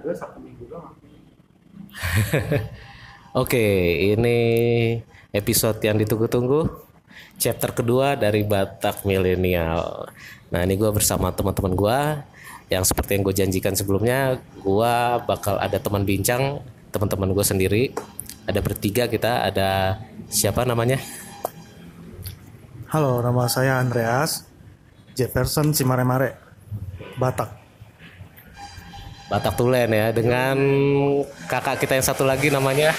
gue satu minggu doang Oke, ini episode yang ditunggu-tunggu. Chapter kedua dari Batak Milenial. Nah, ini gue bersama teman-teman gue yang seperti yang gue janjikan sebelumnya, gue bakal ada teman bincang, teman-teman gue sendiri. Ada bertiga kita, ada siapa namanya? halo nama saya Andreas Jefferson Simaremare Batak Batak Tulen ya, dengan kakak kita yang satu lagi namanya.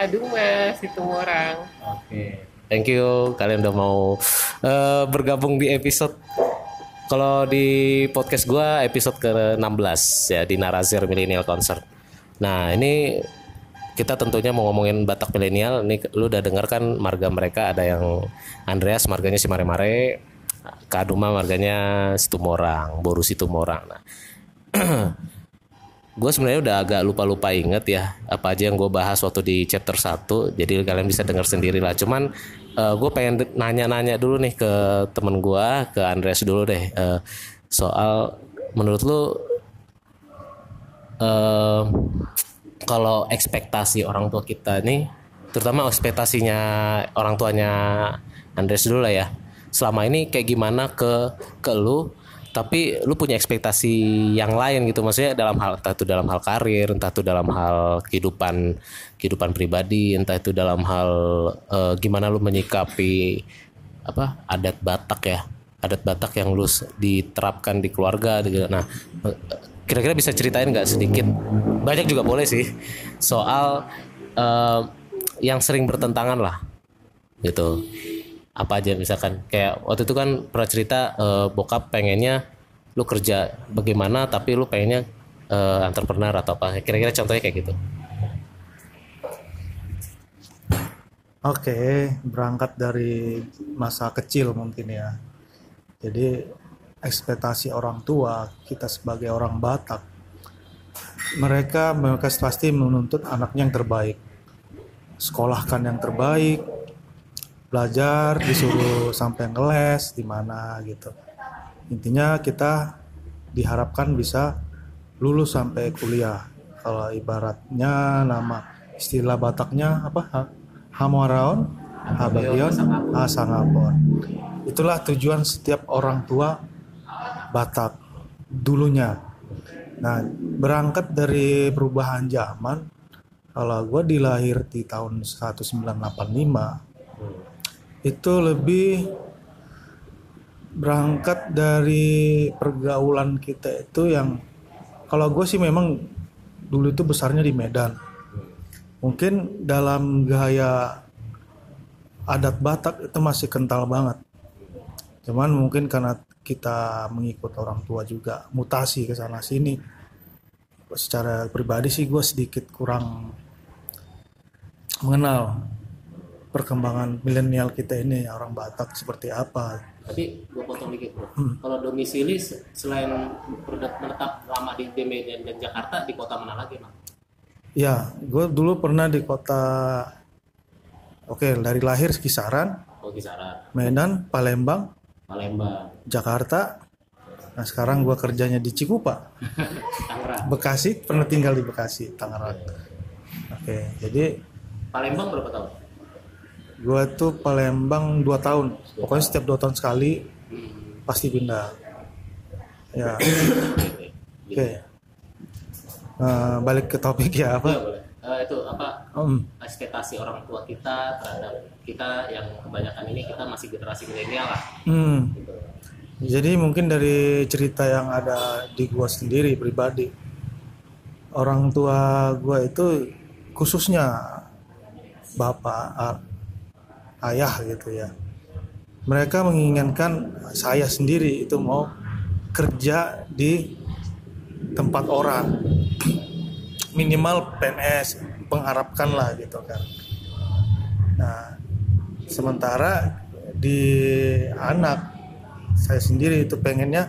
Aduh mas, itu orang. Oke. Thank you kalian udah mau eh, bergabung di episode kalau di podcast gua episode ke-16 ya di Narazir Millennial Concert. Nah, ini kita tentunya mau ngomongin Batak milenial. Ini lu udah denger kan marga mereka ada yang Andreas marganya si Mare Mare, Kaduma marganya Situmorang, Boru Situmorang. Nah, gue sebenarnya udah agak lupa-lupa inget ya apa aja yang gue bahas waktu di chapter 1 jadi kalian bisa dengar sendiri lah cuman gue pengen nanya-nanya dulu nih ke temen gue ke Andreas dulu deh. Eh, soal menurut lu eh, kalau ekspektasi orang tua kita nih terutama ekspektasinya orang tuanya Andreas dulu lah ya. Selama ini kayak gimana ke ke lu tapi lu punya ekspektasi yang lain gitu maksudnya dalam hal entah itu dalam hal karir entah itu dalam hal kehidupan kehidupan pribadi entah itu dalam hal eh, gimana lu menyikapi apa adat Batak ya. Adat Batak yang lu diterapkan di keluarga gitu. nah eh, kira-kira bisa ceritain nggak sedikit? Banyak juga boleh sih. Soal eh, yang sering bertentangan lah gitu apa aja misalkan. Kayak waktu itu kan pernah cerita eh, bokap pengennya lu kerja bagaimana tapi lu pengennya eh, entrepreneur atau apa. Kira-kira contohnya kayak gitu. Oke, berangkat dari masa kecil mungkin ya. Jadi ekspektasi orang tua kita sebagai orang Batak, mereka mereka pasti menuntut anaknya yang terbaik, sekolahkan yang terbaik, belajar disuruh sampai ngeles di mana gitu. Intinya kita diharapkan bisa lulus sampai kuliah. Kalau ibaratnya nama istilah Bataknya apa? Ha- Hamaraon, Habagion, Asangapon. Itulah tujuan setiap orang tua Batak dulunya. Nah, berangkat dari perubahan zaman, kalau gue dilahir di tahun 1985, itu lebih berangkat dari pergaulan kita itu yang kalau gue sih memang dulu itu besarnya di Medan. Mungkin dalam gaya adat Batak itu masih kental banget. Cuman mungkin karena kita mengikut orang tua juga mutasi ke sana sini. Secara pribadi sih gue sedikit kurang mengenal perkembangan milenial kita ini orang Batak seperti apa? Tapi gue potong dikit bro. Kalau domisili se- selain menetap lama di Medan dan Jakarta di kota mana lagi bang? Ya, gue dulu pernah di kota, oke dari lahir kisaran, oh kisaran. Medan, Palembang, Palembang. Jakarta. Nah sekarang gue kerjanya di Cikupa, Tangerang. Bekasi. Pernah tinggal di Bekasi, Tangerang. Oke, jadi Palembang berapa tahun gue tuh Palembang 2 tahun. Pokoknya setiap dua tahun sekali pasti pindah. Ya, oke. Nah, balik ke topik ya apa? Boleh Eh, itu apa Hmm. ekspektasi orang tua kita terhadap kita yang kebanyakan ini kita masih generasi milenial lah Hmm. gitu. Jadi mungkin dari cerita yang ada di gua sendiri pribadi, orang tua gua itu khususnya bapak, ayah gitu ya. Mereka menginginkan saya sendiri itu mau kerja di tempat orang, minimal PNS, mengharapkan lah gitu kan. Nah, sementara di anak saya sendiri itu pengennya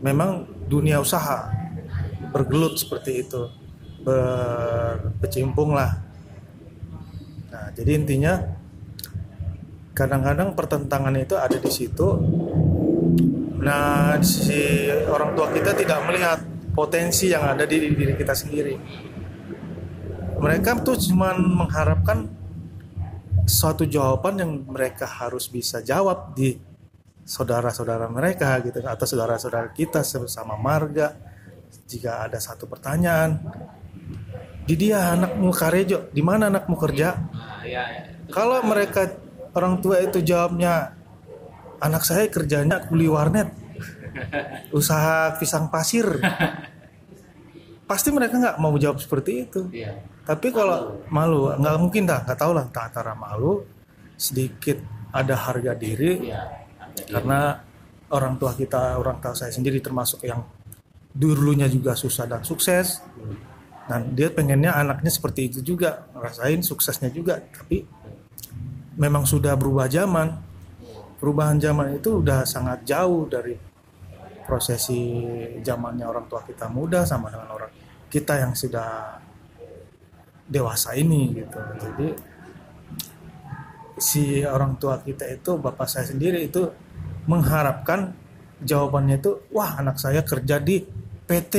memang dunia usaha bergelut seperti itu berkecimpung lah nah jadi intinya kadang-kadang pertentangan itu ada di situ. Nah si orang tua kita tidak melihat potensi yang ada di diri kita sendiri. Mereka tuh cuman mengharapkan suatu jawaban yang mereka harus bisa jawab di saudara-saudara mereka gitu atau saudara-saudara kita sama marga. Jika ada satu pertanyaan di dia anakmu karejo di mana anakmu kerja? Nah, ya, kalau mereka orang tua itu jawabnya anak saya kerjanya kuli warnet usaha pisang pasir. Pasti mereka nggak mau jawab seperti itu. Iya. tapi kalau malu nggak mungkin dah nggak tahu lah entah antara malu sedikit ada harga diri. Iya. Ada karena orang tua kita orang tua saya sendiri termasuk yang dulunya juga susah dan sukses. Dan dia pengennya anaknya seperti itu juga ngerasain suksesnya juga. Tapi memang sudah berubah zaman. Perubahan zaman itu udah sangat jauh dari prosesi zamannya orang tua kita muda sama dengan orang kita yang sudah dewasa ini gitu. Jadi si orang tua kita itu bapak saya sendiri itu mengharapkan jawabannya itu wah anak saya kerja di PT?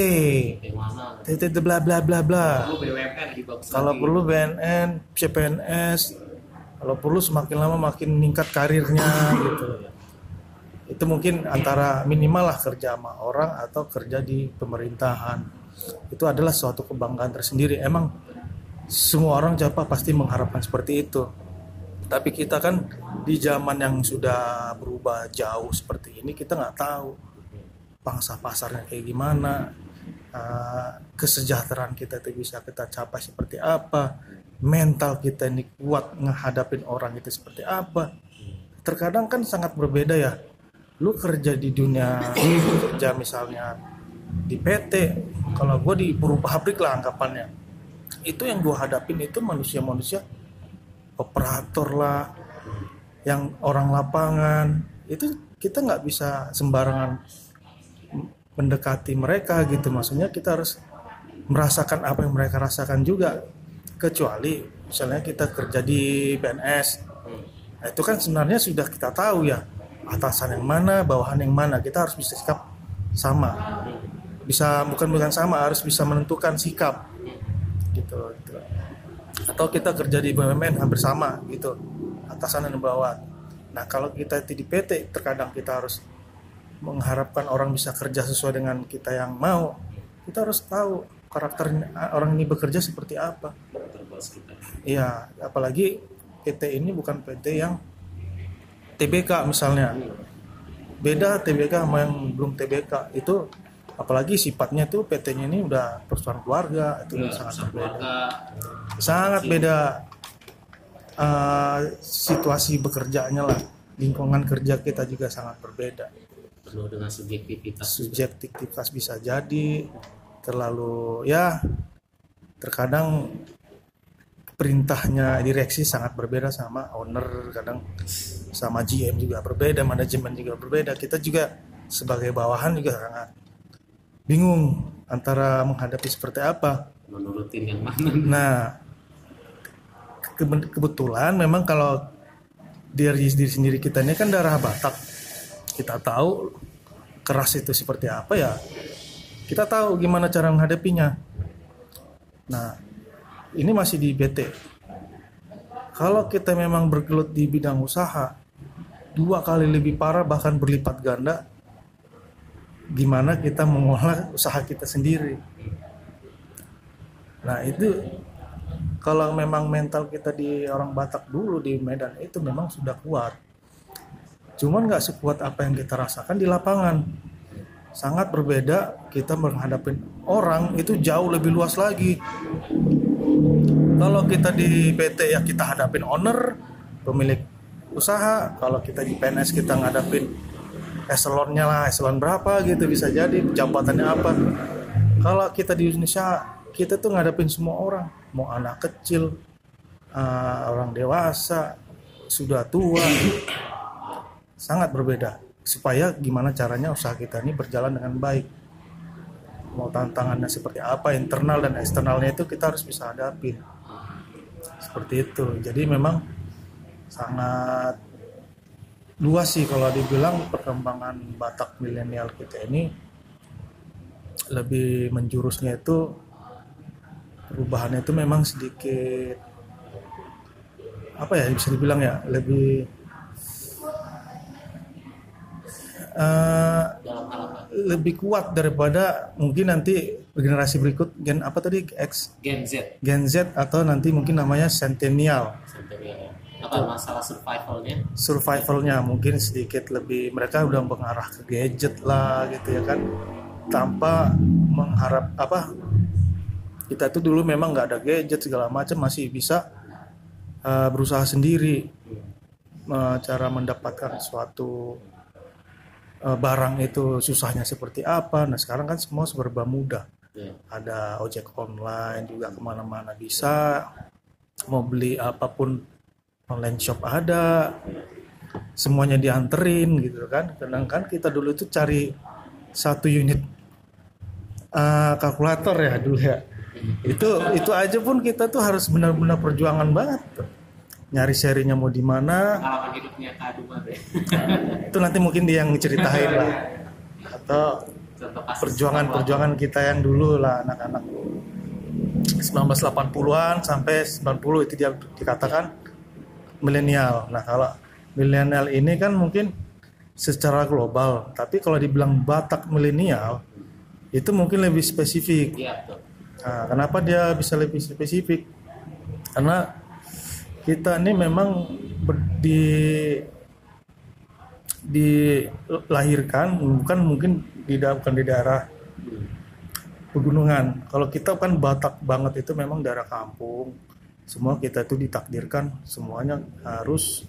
PT bla bla bla bla. Kalau perlu BNN CPNS kalau perlu semakin lama makin meningkat karirnya gitu. Itu mungkin antara minimal lah kerja sama orang atau kerja di pemerintahan. Itu adalah suatu kebanggaan tersendiri. Emang semua orang Japa pasti mengharapkan seperti itu. Tapi kita kan di zaman yang sudah berubah jauh seperti ini kita nggak tahu pangsa pasarnya kayak gimana uh, kesejahteraan kita itu bisa kita capai seperti apa mental kita ini kuat ngehadapin orang itu seperti apa. Terkadang kan sangat berbeda ya. Lu kerja di dunia kerja misalnya di PT kalau gue di pabrik lah anggapannya. Itu yang gue hadapin itu manusia-manusia operator lah yang orang lapangan. Itu kita nggak bisa sembarangan mendekati mereka gitu. Maksudnya kita harus merasakan apa yang mereka rasakan juga kecuali misalnya kita kerja di PNS nah, itu kan sebenarnya sudah kita tahu ya atasan yang mana bawahan yang mana kita harus bisa sikap sama. Bisa bukan bukan sama harus bisa menentukan sikap. Gitu, gitu. atau kita kerja di BUMN hampir sama gitu. Atasan dan bawahan. Nah kalau kita di PT terkadang kita harus mengharapkan orang bisa kerja sesuai dengan kita yang mau. Kita harus tahu karakter orang ini bekerja seperti apa. Iya apalagi PT ini bukan PT yang TBK misalnya. Beda TBK sama yang belum TBK itu apalagi sifatnya tuh PT-nya ini udah perusahaan keluarga itu Ya, sangat berbeda. sangat beda uh, situasi bekerjanya lah. Lingkungan kerja kita juga sangat berbeda. Penuh dengan subjektivitas. subjektivitas bisa jadi terlalu ya terkadang perintahnya direksi sangat berbeda sama owner kadang sama GM juga berbeda manajemen juga berbeda kita juga sebagai bawahan juga sangat bingung antara menghadapi seperti apa Menurutin yang mana? Nah, ke- kebetulan memang kalau diri diri sendiri kita ini kan darah Batak, kita tahu keras itu seperti apa ya. Kita tahu gimana cara menghadapinya. Nah, ini masih di BT. Kalau kita memang bergelut di bidang usaha, dua kali lebih parah bahkan berlipat ganda gimana kita mengolah usaha kita sendiri. Nah itu kalau memang mental kita di orang Batak dulu di Medan itu memang sudah kuat. Cuman nggak sekuat apa yang kita rasakan di lapangan. Sangat berbeda kita menghadapi orang itu jauh lebih luas lagi. Kalau kita di PT ya kita hadapin owner, pemilik usaha. Kalau kita di PNS kita ngadapin eselonnya lah, eselon berapa gitu bisa jadi jabatannya apa. Kalau kita di Indonesia kita tuh ngadepin semua orang mau anak kecil uh, orang dewasa sudah tua sangat berbeda supaya gimana caranya usaha kita ini berjalan dengan baik. Mau tantangannya seperti apa internal dan eksternalnya itu kita harus bisa hadapin seperti itu. Jadi memang sangat luas sih kalau dibilang perkembangan Batak milenial kita ini. Lebih menjurusnya itu perubahannya itu memang sedikit apa ya bisa dibilang ya lebih eh, apa lebih kuat daripada mungkin nanti generasi berikut gen apa tadi? X? Gen Z. Gen Z atau nanti mungkin namanya Centennial. Centennial ya. apa masalah survivalnya? Survivalnya mungkin sedikit lebih mereka udah mengarah ke gadget lah gitu ya kan. Tanpa mengharap apa kita tuh dulu memang nggak ada gadget segala macam masih bisa uh, berusaha sendiri uh, cara mendapatkan suatu uh, barang itu susahnya seperti apa. Nah sekarang kan semua serba mudah. Ya. ada ojek online juga ke mana-mana bisa. Mau beli apa pun online shop ada semuanya dianterin gitu kan. Sedangkan kita dulu itu cari satu unit uh, kalkulator ya dulu ya. Itu itu aja pun kita tuh harus benar-benar perjuangan banget. tuh. Nyari serinya mau di mana pengalaman hidupnya Kak deh itu nanti mungkin dia yang ceritain lah atau perjuangan-perjuangan kita yang dulu lah anak-anak 1980-an sampai 90 itu dia dikatakan milenial. Nah, kalau milenial ini kan mungkin secara global, tapi kalau dibilang Batak milenial itu mungkin lebih spesifik. iya Nah, kenapa dia bisa lebih spesifik? Karena kita ini memang ber- di dilahirkan bukan mungkin di bukan di daerah pegunungan. Kalau kita kan Batak banget itu memang daerah kampung. Semua kita itu ditakdirkan semuanya harus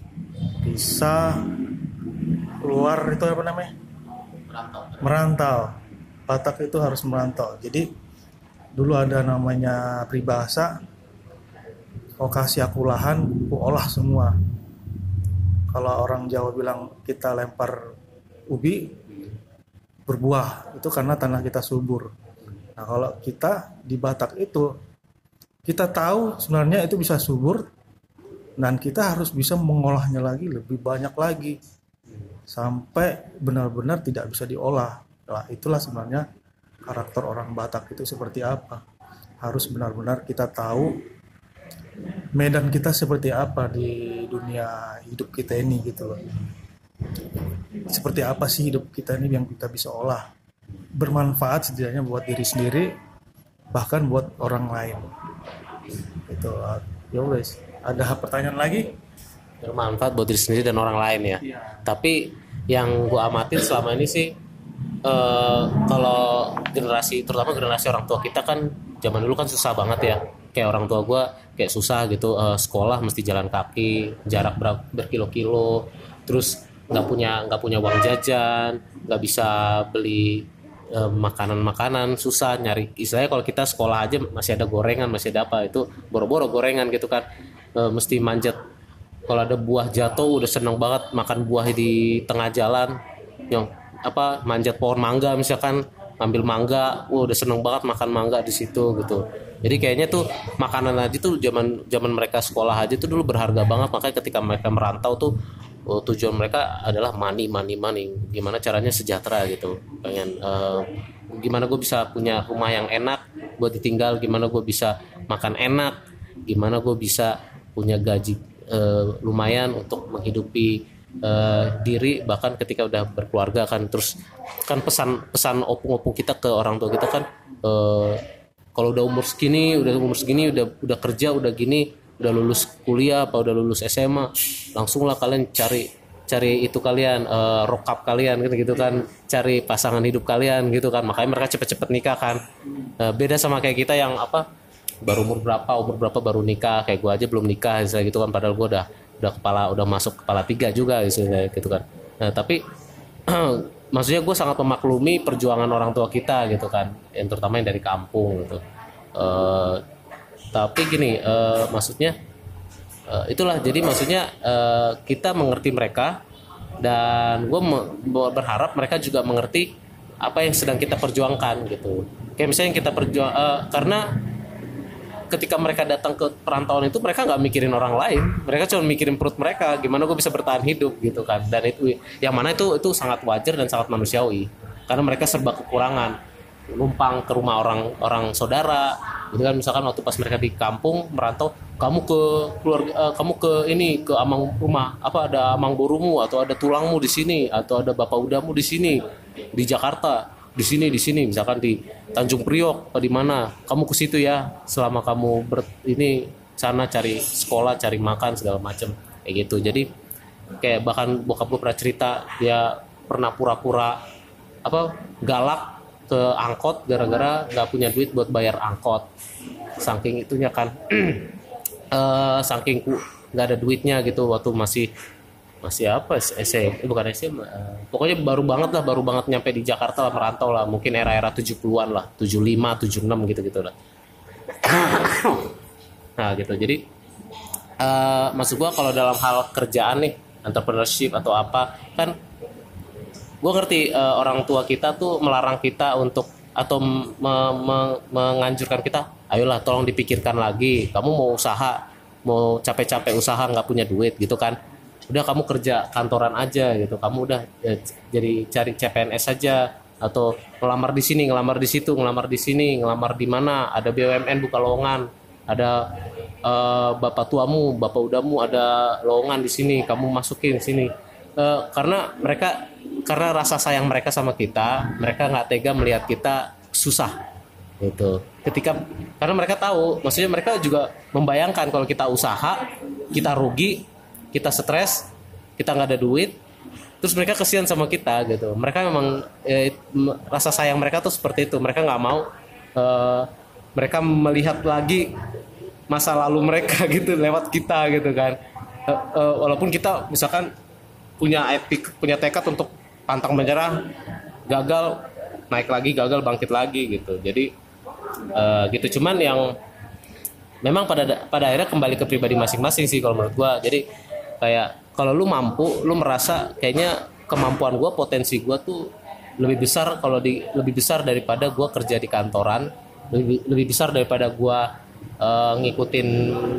bisa keluar itu apa namanya? merantau merantau. Batak itu harus merantau. Jadi dulu ada namanya peribahasa lokasi aku lahan ku olah semua. Kalau orang Jawa bilang kita lempar ubi berbuah itu karena tanah kita subur. Nah kalau kita di Batak itu kita tahu sebenarnya itu bisa subur dan kita harus bisa mengolahnya lagi lebih banyak lagi sampai benar-benar tidak bisa diolah. Nah, itulah sebenarnya karakter orang Batak itu seperti apa. Harus benar-benar kita tahu medan kita seperti apa di dunia hidup kita ini gitu loh. Seperti apa sih hidup kita ini yang kita bisa olah. Bermanfaat setidaknya buat diri sendiri bahkan buat orang lain. Itu ya wes. Ada pertanyaan lagi? bermanfaat buat diri sendiri dan orang lain ya. Tapi yang gua amatin selama ini sih eh kalau generasi terutama generasi orang tua kita kan zaman dulu kan susah banget ya. Kayak orang tua gua kayak susah gitu eh, sekolah mesti jalan kaki, jarak ber- berkilo-kilo, terus nggak punya nggak punya uang jajan, nggak bisa beli eh, makanan-makanan susah nyari. Istilahnya kalau kita sekolah aja masih ada gorengan masih ada apa itu boro-boro gorengan gitu kan. Eh, mesti manjat. Kalau ada buah jatuh udah seneng banget makan buah di tengah jalan. Yang apa manjat pohon mangga misalkan ambil mangga wah udah seneng banget makan mangga di situ gitu. Jadi kayaknya tuh makanan aja tuh zaman zaman mereka sekolah aja tuh dulu berharga banget. Makanya ketika mereka merantau tuh oh, tujuan mereka adalah money money money. Gimana caranya sejahtera gitu. Pengen eh, gimana gue bisa punya rumah yang enak buat ditinggal gimana gue bisa makan enak gimana gue bisa punya gaji eh, lumayan untuk menghidupi eh, diri bahkan ketika udah berkeluarga kan terus kan pesan pesan opung-opung kita ke orang tua kita kan eh, kalau udah umur segini udah umur segini udah udah kerja udah gini udah lulus kuliah apa udah lulus SMA langsunglah kalian cari cari itu kalian eh, rokap kalian gitu gitu kan cari pasangan hidup kalian gitu kan. Makanya mereka cepet-cepet nikah kan. Eh, beda sama kayak kita yang apa baru umur berapa umur berapa baru nikah kayak gue aja belum nikah misalnya gitu kan padahal gue udah udah kepala udah masuk kepala tiga juga misalnya gitu kan. Nah tapi maksudnya gue sangat memaklumi perjuangan orang tua kita gitu kan yang terutama yang dari kampung gitu. Eh, tapi gini eh, maksudnya eh, itulah. Jadi maksudnya eh, kita mengerti mereka dan gue berharap mereka juga mengerti apa yang sedang kita perjuangkan gitu. Kayak misalnya kita perjuang eh, karena ketika mereka datang ke perantauan itu mereka nggak mikirin orang lain. Mereka cuma mikirin perut mereka gimana gue bisa bertahan hidup gitu kan. Dan itu yang mana itu itu sangat wajar dan sangat manusiawi. Karena mereka serba kekurangan. Numpang ke rumah orang orang saudara gitu kan. Misalkan waktu pas mereka di kampung merantau kamu ke keluarga eh, kamu ke ini ke amang rumah apa ada amang borumu atau ada tulangmu di sini atau ada bapak udamu di sini di Jakarta di sini di sini. Misalkan di Tanjung Priok atau di mana. Kamu ke situ ya selama kamu ber, ini sana cari sekolah cari makan segala macam kayak gitu. Jadi kayak bahkan bokap gue pernah cerita dia pernah pura-pura apa galak ke angkot gara-gara nggak punya duit buat bayar angkot. Saking itunya kan eh saking nggak ada duitnya gitu waktu masih masih apa? SM eh, bukan SM eh, pokoknya baru banget lah baru banget nyampe di Jakarta lah merantau lah. Mungkin era-era 70-an lah 75 76 gitu gitu lah. Nah gitu. Jadi eh maksud gua kalau dalam hal kerjaan nih entrepreneurship atau apa kan gue ngerti eh, orang tua kita tuh melarang kita untuk atau me- me- menganjurkan kita ayolah tolong dipikirkan lagi. Kamu mau usaha mau capek-capek usaha nggak punya duit gitu kan udah kamu kerja kantoran aja gitu. Kamu udah ya, jadi cari CPNS saja atau ngelamar di sini ngelamar di situ ngelamar di sini ngelamar di mana ada BUMN buka lowongan ada eh, bapak tuamu bapak udamu ada lowongan di sini kamu masukin sini. Eh, karena mereka karena rasa sayang mereka sama kita mereka nggak tega melihat kita susah gitu. Ketika karena mereka tahu maksudnya mereka juga membayangkan kalau kita usaha kita rugi kita stres kita nggak ada duit terus mereka kesian sama kita gitu. Mereka memang eh, rasa sayang mereka tuh seperti itu. Mereka nggak mau eh, mereka melihat lagi masa lalu mereka gitu lewat kita gitu kan. Eh, eh, walaupun kita misalkan punya epic punya tekad untuk pantang menyerah gagal naik lagi gagal bangkit lagi gitu. Jadi eh, gitu. Cuman yang memang pada pada akhirnya kembali ke pribadi masing-masing sih kalau menurut gua. Jadi kayak kalau lu mampu lu merasa kayaknya kemampuan gua potensi gua tuh lebih besar kalau di lebih besar daripada gua kerja di kantoran lebih lebih besar daripada gua eh, ngikutin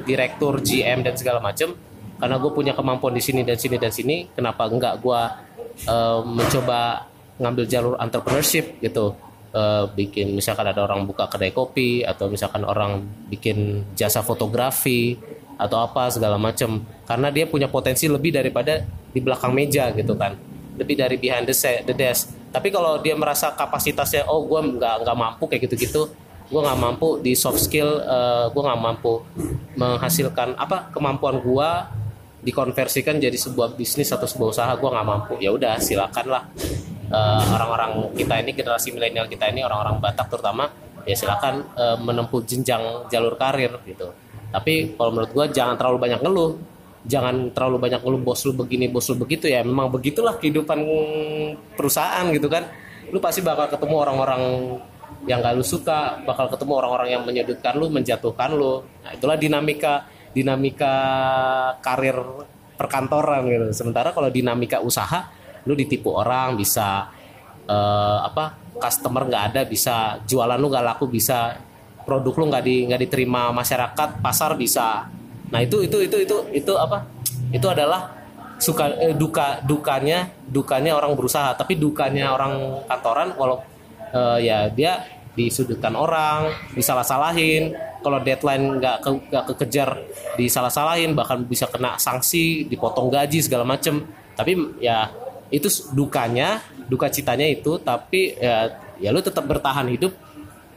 direktur GM dan segala macem. Karena gue punya kemampuan di sini dan sini dan sini kenapa enggak gua eh, mencoba ngambil jalur entrepreneurship gitu. Eh, bikin misalkan ada orang buka kedai kopi atau misalkan orang bikin jasa fotografi atau apa segala macam karena dia punya potensi lebih daripada di belakang meja gitu kan. Lebih dari behind the, se- the desk. Tapi kalau dia merasa kapasitasnya oh gue nggak nggak mampu kayak gitu-gitu gue nggak mampu di soft skill gue nggak mampu menghasilkan apa kemampuan gue dikonversikan jadi sebuah bisnis atau sebuah usaha gue nggak mampu. Ya udah silakan lah Eh, orang-orang kita ini generasi milenial kita ini orang-orang Batak terutama ya silakan eh, menempuh jenjang jalur karir gitu tapi kalau menurut gue jangan terlalu banyak ngeluh. Jangan terlalu banyak ngeluh bos lu begini bos lu begitu. Ya memang begitulah kehidupan perusahaan gitu kan. Lu pasti bakal ketemu orang-orang yang gak lu suka bakal ketemu orang-orang yang menyudutkan lu menjatuhkan lu. Nah itulah dinamika dinamika karir perkantoran gitu. Sementara kalau dinamika usaha lu ditipu orang bisa eh, apa customer nggak ada bisa jualan lu nggak laku bisa produk lu nggak di nggak diterima masyarakat pasar bisa. Nah itu itu itu itu itu apa? Itu adalah suka eh, duka dukanya dukanya orang berusaha. Tapi dukanya orang kantoran kalau eh, ya dia disudutkan orang disalah-salahin. Kalau deadline nggak ke, nggak kekejar disalah-salahin bahkan bisa kena sanksi dipotong gaji segala macem. Tapi ya itu dukanya duka citanya itu. Tapi ya ya lu tetap bertahan hidup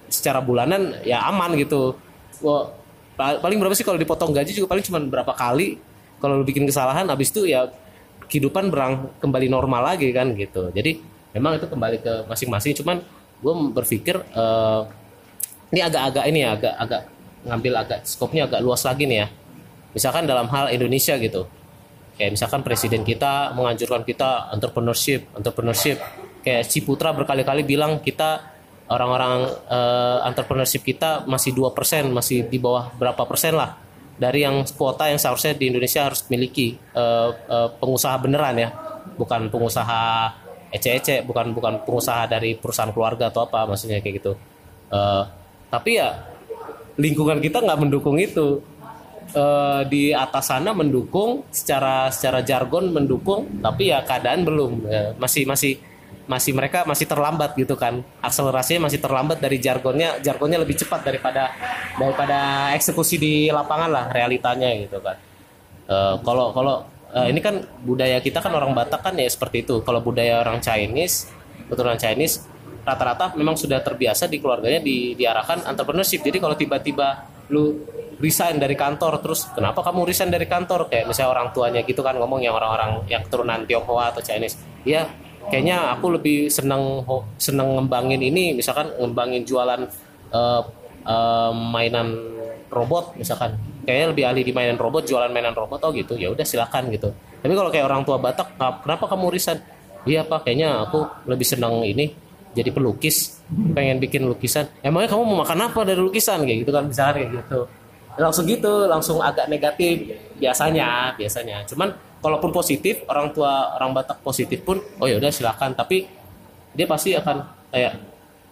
secara bulanan ya aman gitu. Wah, pa- paling berapa sih kalau dipotong gaji juga paling cuma berapa kali. Kalau lu bikin kesalahan habis itu ya kehidupan berang kembali normal lagi kan gitu. Jadi memang itu kembali ke masing-masing. Cuman gue berpikir eh, ini agak-agak ini ya agak agak ngambil agak skopnya agak luas lagi nih ya. Misalkan dalam hal Indonesia gitu. Kayak misalkan presiden kita menganjurkan kita entrepreneurship entrepreneurship. Kayak Ciputra berkali-kali bilang kita orang-orang eh, entrepreneurship kita masih dua persen masih di bawah berapa persen lah dari yang kuota yang seharusnya di Indonesia harus miliki eh, eh, pengusaha beneran ya bukan pengusaha ece-ece bukan bukan pengusaha dari perusahaan keluarga atau apa maksudnya kayak gitu. Eh, tapi ya lingkungan kita nggak mendukung itu. Eh, di atas sana mendukung secara secara jargon mendukung tapi ya keadaan belum Ya, masih masih masih mereka masih terlambat gitu kan. Akselerasinya masih terlambat dari jargonnya jargonnya lebih cepat daripada daripada eksekusi di lapangan lah realitanya gitu kan. Eh, kalau kalau eh, ini kan budaya kita kan orang Batak kan ya seperti itu. Kalau budaya orang Chinese keturunan Chinese rata-rata memang sudah terbiasa di keluarganya di, diarahkan entrepreneurship. Jadi kalau tiba-tiba lu resign dari kantor terus kenapa kamu resign dari kantor? Kayak misalnya orang tuanya gitu kan ngomong yang orang-orang yang keturunan Tionghoa atau Chinese. Ya kayaknya aku lebih seneng seneng ngembangin ini misalkan ngembangin jualan eh, eh, mainan robot misalkan. Kayaknya lebih ahli di mainan robot jualan mainan robot oh gitu ya udah silakan gitu. Tapi kalau kayak orang tua Batak "Kap- kenapa kamu resign? Iya pak kayaknya aku lebih seneng ini jadi pelukis pengen bikin lukisan. Emangnya kamu mau makan apa dari lukisan? Kayak gitu kan misalkan kayak gitu. Langsung gitu langsung agak negatif biasanya biasanya. Cuman kalaupun positif orang tua orang Batak positif pun oh ya udah silakan. Tapi dia pasti akan kayak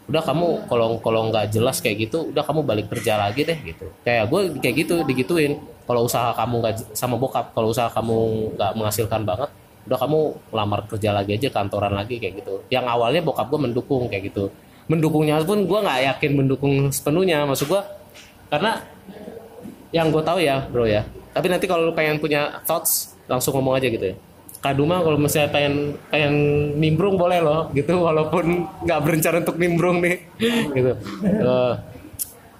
udah kamu kalau kalau nggak jelas kayak gitu udah kamu balik kerja lagi deh gitu. Kayak gue kayak gitu digituin. Kalau usaha kamu nggak sama bokap kalau usaha kamu nggak menghasilkan banget udah kamu lamar kerja lagi aja kantoran lagi kayak gitu. Yang awalnya bokap gue mendukung kayak gitu. Mendukungnya pun gue nggak yakin mendukung sepenuhnya maksud gue karena yang gue tahu ya bro ya. Tapi nanti kalau lu pengen punya thoughts langsung ngomong aja gitu ya. Kaduma kalau misalnya pengen pengen nimbrung boleh loh gitu walaupun nggak berencana untuk nimbrung nih gitu. Eh,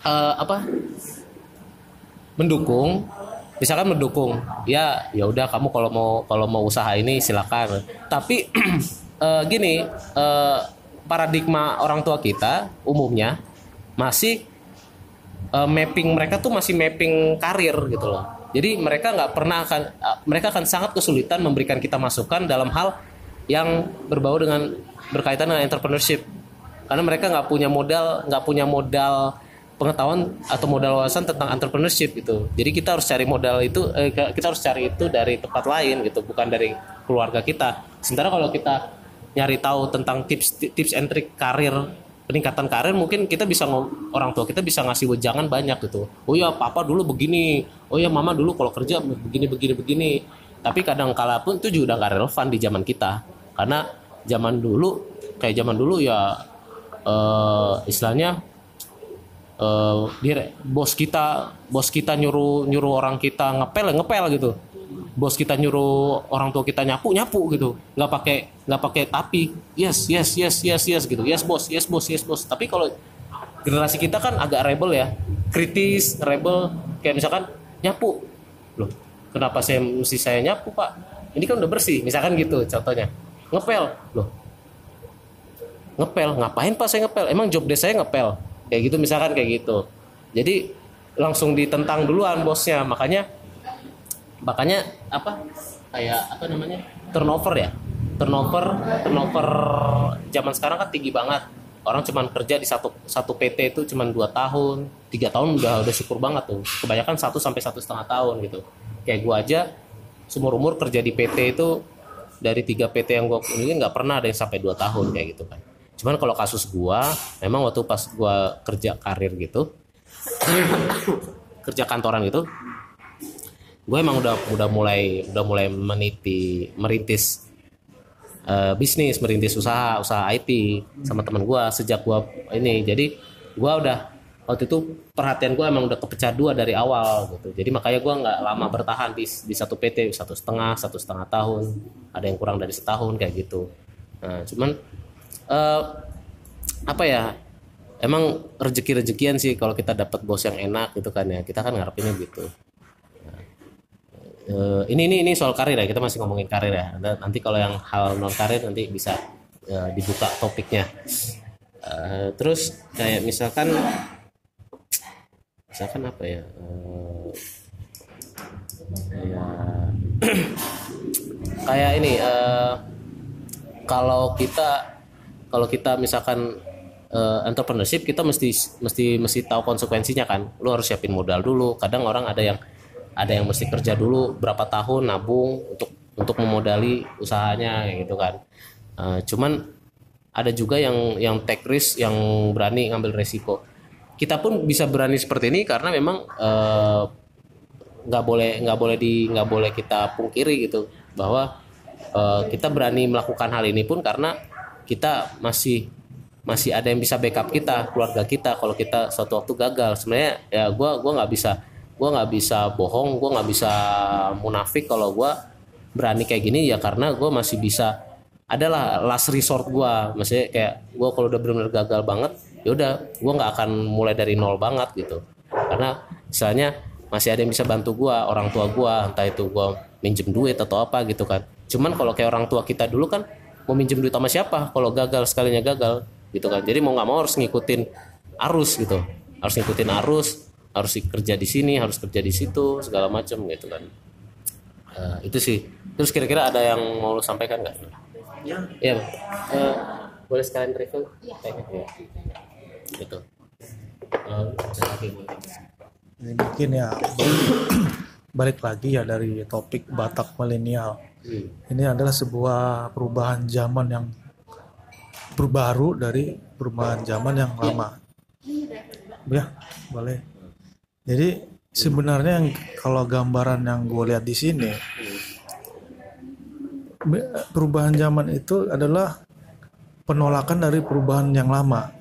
eh, apa? Mendukung misalkan mendukung ya ya udah kamu kalau mau kalau mau usaha ini silakan. Tapi eh, gini eh, paradigma orang tua kita umumnya masih eh, mapping mereka tuh masih mapping karir gitu loh. Jadi mereka nggak pernah akan eh, mereka akan sangat kesulitan memberikan kita masukan dalam hal yang berbau dengan berkaitan dengan entrepreneurship. Karena mereka nggak punya modal nggak punya modal pengetahuan atau modal wawasan tentang entrepreneurship gitu. Jadi kita harus cari modal itu eh, kita harus cari itu dari tempat lain gitu, bukan dari keluarga kita. Sementara kalau kita nyari tahu tentang tips tips and karir peningkatan karir mungkin kita bisa orang tua kita bisa ngasih wejangan banyak gitu. Oh ya papa dulu begini. Oh ya mama dulu kalau kerja begini begini begini. Tapi kadang kala pun itu juga udah gak relevan di zaman kita. Karena zaman dulu kayak zaman dulu ya eh, istilahnya eh, dire- bos kita bos kita nyuruh nyuruh orang kita ngepel ngepel gitu bos kita nyuruh orang tua kita nyapu nyapu gitu. Nggak pakai nggak pakai tapi. Yes yes yes yes yes gitu. Yes bos yes bos yes bos. Tapi kalau generasi kita kan agak rebel ya. Kritis rebel. Kayak misalkan nyapu. Loh kenapa saya mesti saya nyapu pak? Ini kan udah bersih. Misalkan gitu contohnya. Ngepel. Loh. Ngepel. Ngapain pak saya ngepel? Emang job desk saya ngepel? Kayak gitu misalkan kayak gitu. Jadi langsung ditentang duluan bosnya. Makanya makanya apa kayak apa namanya turnover ya? Turnover turnover zaman sekarang kan tinggi banget. Orang cuman kerja di satu satu PT itu cuman dua tahun tiga tahun udah udah syukur banget tuh. Kebanyakan satu sampai satu setengah tahun gitu. Kayak gua aja seumur umur kerja di PT itu dari tiga PT yang gua kunjungin nggak pernah ada yang sampai dua tahun kayak gitu kan. Cuman kalau kasus gua memang waktu pas gua kerja karir gitu kerja kantoran gitu gue emang udah udah mulai udah mulai meniti merintis eh, bisnis merintis usaha usaha IT sama teman gue sejak gue ini. Jadi gue udah waktu itu perhatian gue emang udah kepecah dua dari awal gitu. Jadi makanya gue nggak lama bertahan di di satu PT satu setengah satu setengah tahun. Ada yang kurang dari setahun kayak gitu. Nah cuman eh, apa ya emang rezeki rezekian sih kalau kita dapat bos yang enak gitu kan ya. Kita kan ngarepinnya gitu Eh, ini ini ini soal karir ya kita masih ngomongin karir ya. Nanti kalau yang hal non karir nanti bisa eh, dibuka topiknya. Eh, terus kayak misalkan misalkan apa ya Eh, kayak kayak ini eh, kalau kita kalau kita misalkan eh, entrepreneurship kita mesti mesti mesti tahu konsekuensinya kan. Lu harus siapin modal dulu. Kadang orang ada yang ada yang mesti kerja dulu berapa tahun nabung untuk untuk memodali usahanya gitu kan. Eh, cuman ada juga yang yang take risk yang berani ngambil resiko. Kita pun bisa berani seperti ini karena memang eh, nggak boleh nggak boleh di nggak boleh kita pungkiri gitu bahwa eh, kita berani melakukan hal ini pun karena kita masih masih ada yang bisa backup kita keluarga kita kalau kita suatu waktu gagal. Sebenarnya ya gue gua nggak bisa gue nggak bisa bohong gue nggak bisa munafik kalau gue berani kayak gini ya karena gue masih bisa adalah last resort gue maksudnya kayak gue kalau udah benar-benar gagal banget ya udah gue nggak akan mulai dari nol banget gitu. Karena misalnya masih ada yang bisa bantu gue orang tua gue entah itu gue minjem duit atau apa gitu kan. Cuman kalau kayak orang tua kita dulu kan mau minjem duit sama siapa? Kalau gagal sekalinya gagal gitu kan. Jadi mau nggak mau harus ngikutin arus gitu. Harus ngikutin arus harus kerja di sini harus kerja di situ segala macam gitu kan Eh, itu sih terus kira-kira ada yang mau lu sampaikan nggak Ya. Iya, Bang. Eh, boleh sekalian review? Kayaknya ya. Gitu. Eh, ada lagi mungkin. Ini mungkin ya balik lagi ya dari topik Batak milenial. Hmm. Ini adalah sebuah perubahan zaman yang berbaru dari perubahan zaman yang lama. Ya, boleh. Jadi sebenarnya yang kalau gambaran yang gue lihat di sini perubahan zaman itu adalah penolakan dari perubahan yang lama.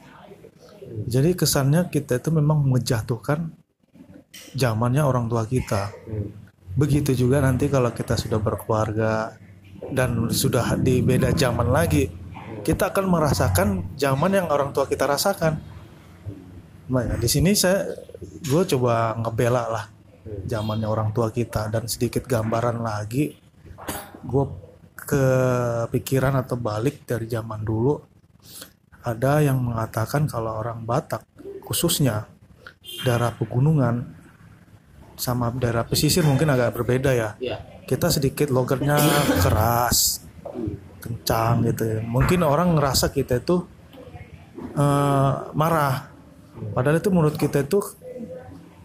Jadi kesannya kita itu memang menjatuhkan zamannya orang tua kita. Begitu juga nanti kalau kita sudah berkeluarga dan sudah di beda zaman lagi, kita akan merasakan zaman yang orang tua kita rasakan. Nah, ya, di sini saya gue coba ngebela lah zamannya orang tua kita dan sedikit gambaran lagi gue kepikiran atau balik dari zaman dulu ada yang mengatakan kalau orang Batak khususnya daerah pegunungan sama daerah pesisir mungkin agak berbeda ya Iya. kita sedikit logatnya keras kencang gitu ya. mungkin orang ngerasa kita itu eh, marah padahal itu menurut kita itu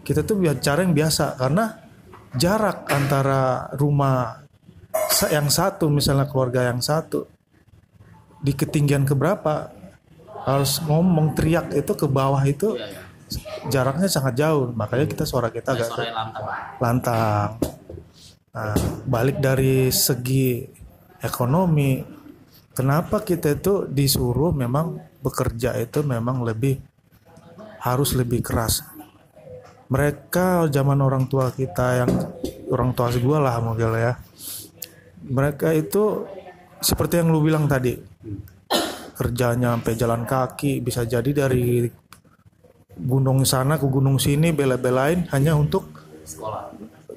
kita tuh bicara yang biasa karena jarak antara rumah yang satu misalnya keluarga yang satu di ketinggian keberapa harus ngomong teriak itu ke bawah itu Iya, iya. jaraknya sangat jauh makanya kita suara kita agak lantang. lantang. Nah, balik dari segi ekonomi, kenapa kita itu disuruh memang bekerja itu memang lebih harus lebih keras. Mereka zaman orang tua kita yang orang tua gue lah mungkin ya. Mereka itu seperti yang lu bilang tadi, kerjanya sampai jalan kaki bisa jadi dari gunung sana ke gunung sini bela-belain hanya untuk Sekolah.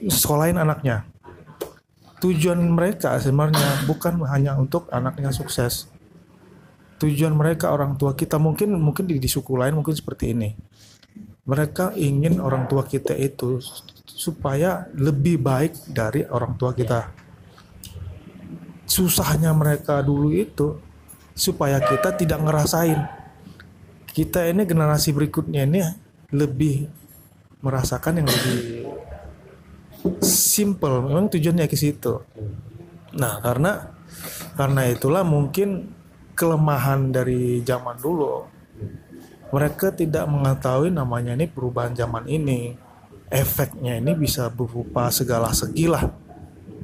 sekolahin anaknya. Tujuan mereka sebenarnya bukan hanya untuk anaknya sukses. Tujuan mereka orang tua kita mungkin mungkin di, di suku lain mungkin seperti ini. Mereka ingin orang tua kita itu supaya lebih baik dari orang tua kita. Susahnya mereka dulu itu supaya kita tidak ngerasain. Kita ini generasi berikutnya ini lebih merasakan yang lebih simple memang tujuannya ke situ nah karena karena itulah mungkin kelemahan dari zaman dulu mereka tidak mengetahui namanya ini perubahan zaman ini. Efeknya ini bisa berupa segala segi lah.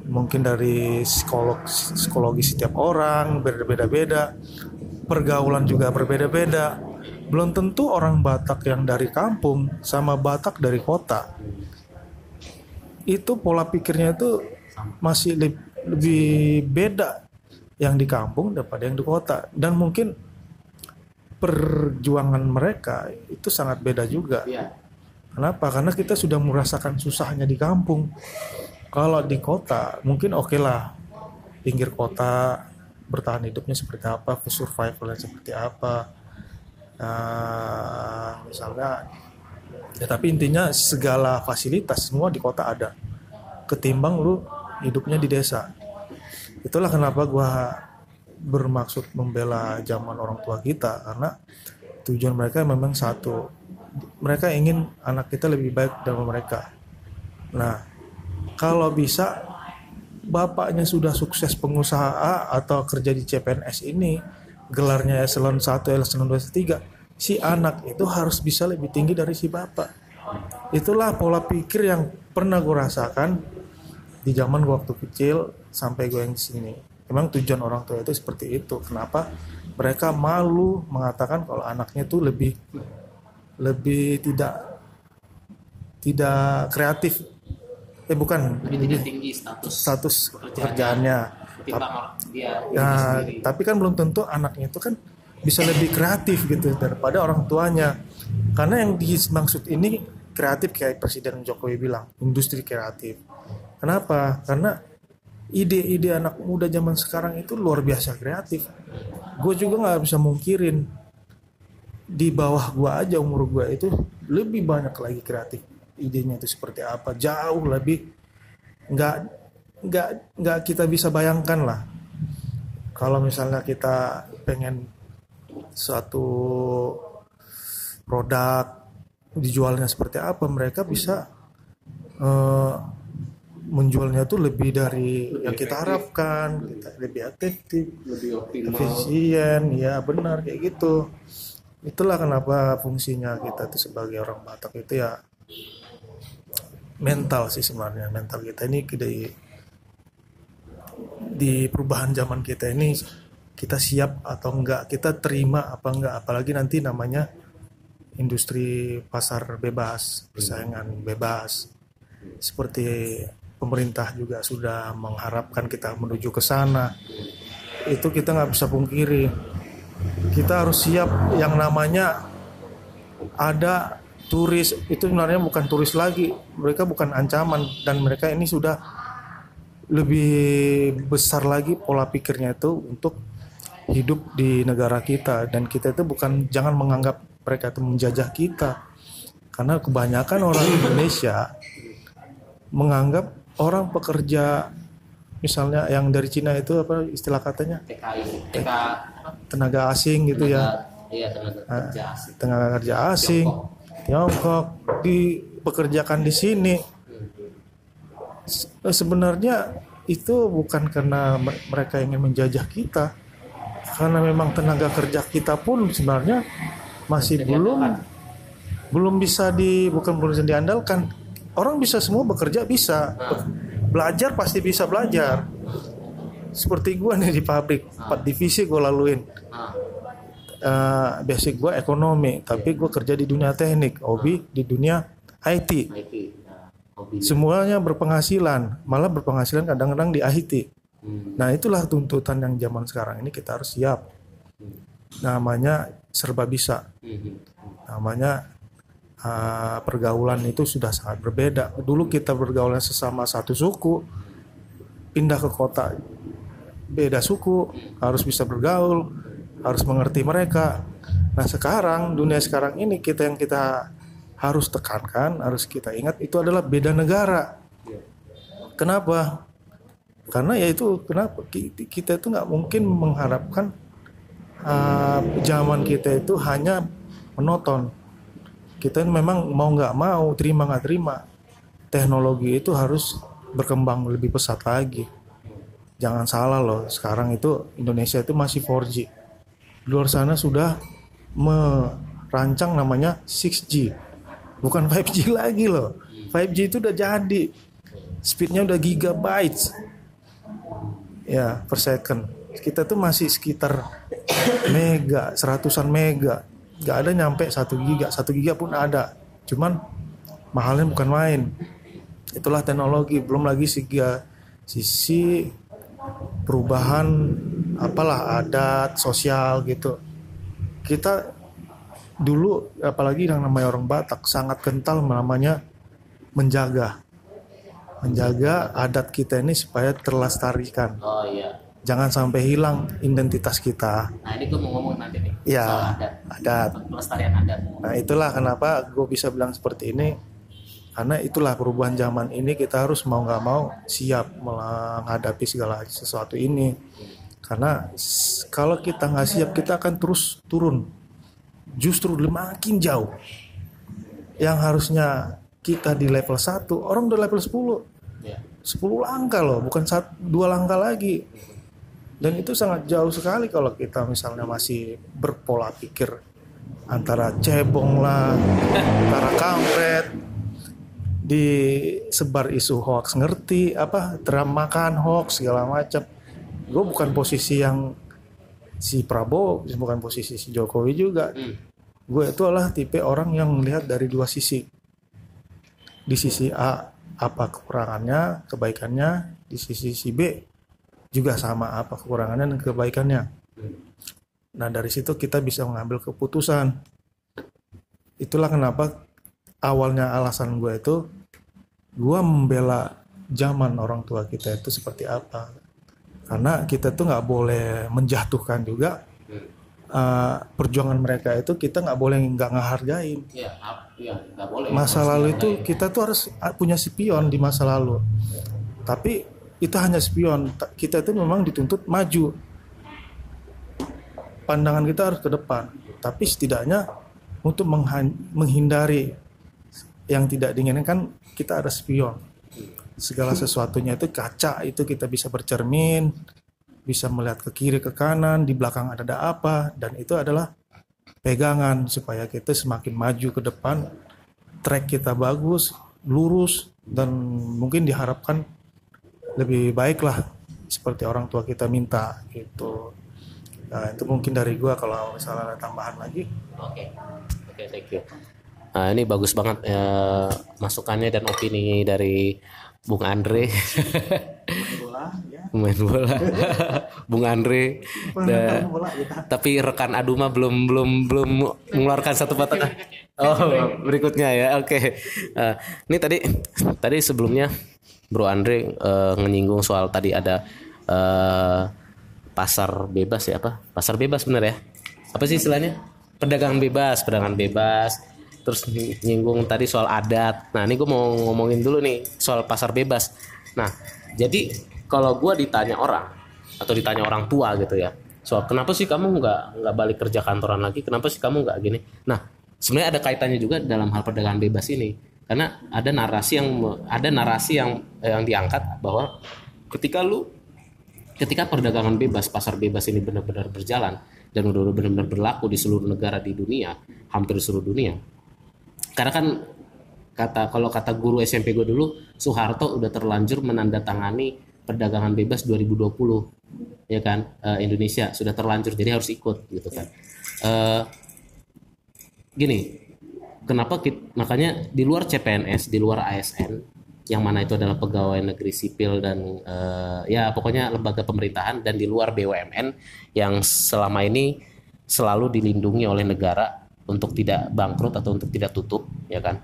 Mungkin dari psikolog psikologi setiap orang berbeda-beda. Pergaulan juga berbeda-beda. Belum tentu orang Batak yang dari kampung sama Batak dari kota. Itu pola pikirnya itu masih leb- lebih beda yang di kampung daripada yang di kota dan mungkin perjuangan mereka itu sangat beda juga. Iya. Kenapa? Karena kita sudah merasakan susahnya di kampung. Kalau di kota mungkin oke lah pinggir kota bertahan hidupnya seperti apa, survivalnya seperti apa. Nah, misalnya ya tapi intinya segala fasilitas semua di kota ada ketimbang lu hidupnya di desa itulah kenapa gua bermaksud membela zaman orang tua kita karena tujuan mereka memang satu mereka ingin anak kita lebih baik dari mereka. Nah kalau bisa bapaknya sudah sukses pengusaha atau kerja di CPNS ini gelarnya eselon 1, eselon 2, 3 si anak itu harus bisa lebih tinggi dari si bapak. Itulah pola pikir yang pernah gue rasakan di zaman gue waktu kecil sampai gue yang di sini memang tujuan orang tua itu seperti itu kenapa mereka malu mengatakan kalau anaknya itu lebih lebih tidak tidak kreatif eh bukan Lebih tidak tinggi status status pekerjaannya dia Ya, sendiri. tapi kan belum tentu anaknya itu kan bisa lebih kreatif gitu daripada orang tuanya. Karena yang dimaksud ini kreatif kayak Presiden Jokowi bilang, industri kreatif. Kenapa? Karena ide-ide anak muda zaman sekarang itu luar biasa kreatif. Gue juga nggak bisa mungkirin di bawah gua aja umur gua itu lebih banyak lagi kreatif idenya itu seperti apa jauh lebih nggak nggak nggak kita bisa bayangkan lah kalau misalnya kita pengen suatu produk dijualnya seperti apa mereka bisa eh, menjualnya tuh lebih dari yang kita harapkan kita lebih efektif lebih optimal. efisien ya benar kayak gitu. Itulah kenapa fungsinya kita tuh sebagai orang Batak itu ya mental sih sebenarnya mental kita ini di di perubahan zaman kita ini kita siap atau enggak kita terima apa enggak. Apalagi nanti namanya industri pasar bebas persaingan bebas. Seperti pemerintah juga sudah mengharapkan kita menuju ke sana. Itu kita nggak bisa pungkiri. Kita harus siap yang namanya ada turis. Itu sebenarnya bukan turis lagi. Mereka bukan ancaman. Dan mereka ini sudah lebih besar lagi pola pikirnya itu untuk hidup di negara kita. Dan kita itu bukan jangan menganggap mereka itu menjajah kita. Karena kebanyakan orang Indonesia menganggap orang pekerja misalnya yang dari Cina itu apa istilah katanya? TKI TK tenaga asing gitu ya. Iya tenaga kerja asing. tenaga kerja asing. Tiongkok. Dipekerjakan di sini. Se- sebenarnya itu bukan karena me- mereka ingin menjajah kita. Karena memang tenaga kerja kita pun sebenarnya masih belum belum bisa di bukan belum bisa diandalkan orang bisa semua bekerja bisa. Be- belajar pasti bisa belajar. Seperti gua nih di pabrik empat divisi gue laluin. Nah. Eh, basic gue ekonomi tapi gue kerja di dunia teknik hobi di dunia IT IT ya, hobi. Semuanya berpenghasilan malah berpenghasilan kadang-kadang di IT Hmm. nah itulah tuntutan yang zaman sekarang ini kita harus siap. Namanya serba bisa. Hmm. namanya uh, pergaulan itu sudah sangat berbeda. Dulu kita bergaulan sesama satu suku pindah ke kota beda suku harus bisa bergaul harus mengerti mereka. Nah sekarang dunia sekarang ini kita yang kita harus tekankan harus kita ingat itu adalah beda negara. Kenapa? Karena ya itu kenapa? Ki- kita itu nggak mungkin mengharapkan uh, zaman kita itu hanya menonton kita memang mau nggak mau terima nggak terima teknologi itu harus berkembang lebih pesat lagi. Jangan salah loh sekarang itu Indonesia itu masih 4G di luar sana sudah merancang namanya 6G bukan 5G lagi loh. 5G itu udah jadi. Speednya udah gigabytes. Ya per second. Kita tuh masih sekitar mega seratusan mega nggak ada nyampe satu giga. Satu giga pun ada. Cuman mahalnya bukan main. Itulah teknologi. Belum lagi segi sisi perubahan apalah adat sosial gitu. Kita dulu apalagi yang namanya orang Batak sangat kental namanya menjaga. Menjaga adat kita ini supaya terlestarikan. Oh iya jangan sampai hilang identitas kita. Nah ini gue mau ngomong nanti nih. Ya soal adat. adat. Pelestarian adat. Nah itulah kenapa gue bisa bilang seperti ini. Karena itulah perubahan zaman ini kita harus mau nggak mau siap menghadapi segala sesuatu ini. Karena kalau kita nggak siap kita akan terus turun. Justru makin jauh. Yang harusnya kita di level 1 orang udah level 10 ya. 10 langkah loh bukan satu, dua langkah lagi dan itu sangat jauh sekali kalau kita misalnya masih berpola pikir antara cebong lah antara kampret disebar isu hoax ngerti apa dramakan hoax segala macam. Gue bukan posisi yang si Prabowo bukan posisi si Jokowi juga. Gue itu adalah tipe orang yang melihat dari dua sisi. Di sisi A apa kekurangannya kebaikannya di sisi si B juga sama apa kekurangannya dan kebaikannya. Nah dari situ kita bisa mengambil keputusan. Itulah kenapa awalnya alasan gue itu gue membela zaman orang tua kita itu seperti apa. Karena kita tuh nggak boleh menjatuhkan juga uh, perjuangan mereka itu kita nggak boleh nggak ngehargain. Ya, ya nggak boleh. Masa lalu itu kita tuh harus punya spion di masa lalu. Tapi itu hanya spion. Ta- kita itu memang dituntut maju. Pandangan kita harus ke depan. Tapi setidaknya untuk menghindari yang tidak diinginkan kita ada spion. Segala sesuatunya itu kaca itu kita bisa bercermin bisa melihat ke kiri ke kanan di belakang ada apa dan itu adalah pegangan supaya kita semakin maju ke depan. Track kita bagus lurus dan mungkin diharapkan lebih baik lah seperti orang tua kita minta gitu nah itu mungkin dari gua kalau misalnya ada tambahan lagi Oke, oke, thank you. Nah, ini bagus banget ya, masukannya dan opini dari Bung Andre, bola ya main bola, Bung Andre. Bola ya tapi rekan Aduma belum belum belum mengeluarkan satu patah. Oh, berikutnya ya. Oke. Eh, ini tadi tadi sebelumnya Bro Andre eh, menyinggung soal tadi ada eh, pasar bebas ya apa? Pasar bebas bener ya? Apa sih istilahnya? Perdagangan bebas, perdagangan bebas. Terus nyinggung tadi soal adat. Nah, ini gue mau ngomongin dulu nih soal pasar bebas. Nah, jadi kalau gue ditanya orang atau ditanya orang tua gitu ya, soal kenapa sih kamu nggak nggak balik kerja kantoran lagi? Kenapa sih kamu nggak gini? Nah, sebenarnya ada kaitannya juga dalam hal perdagangan bebas ini, karena ada narasi yang ada narasi yang yang diangkat bahwa ketika lu ketika perdagangan bebas, pasar bebas ini benar-benar berjalan dan udah benar-benar berlaku di seluruh negara di dunia, hampir seluruh dunia. Karena kan kata kalau kata guru SMP gue dulu, Soeharto udah terlanjur menandatangani perdagangan bebas 2020, ya kan? Eh, Indonesia sudah terlanjur, jadi harus ikut gitu kan. Eh, gini, kenapa kit- makanya di luar CPNS, di luar ASN, yang mana itu adalah pegawai negeri sipil dan eh, ya pokoknya lembaga pemerintahan dan di luar BUMN yang selama ini selalu dilindungi oleh negara untuk tidak bangkrut atau untuk tidak tutup, ya kan?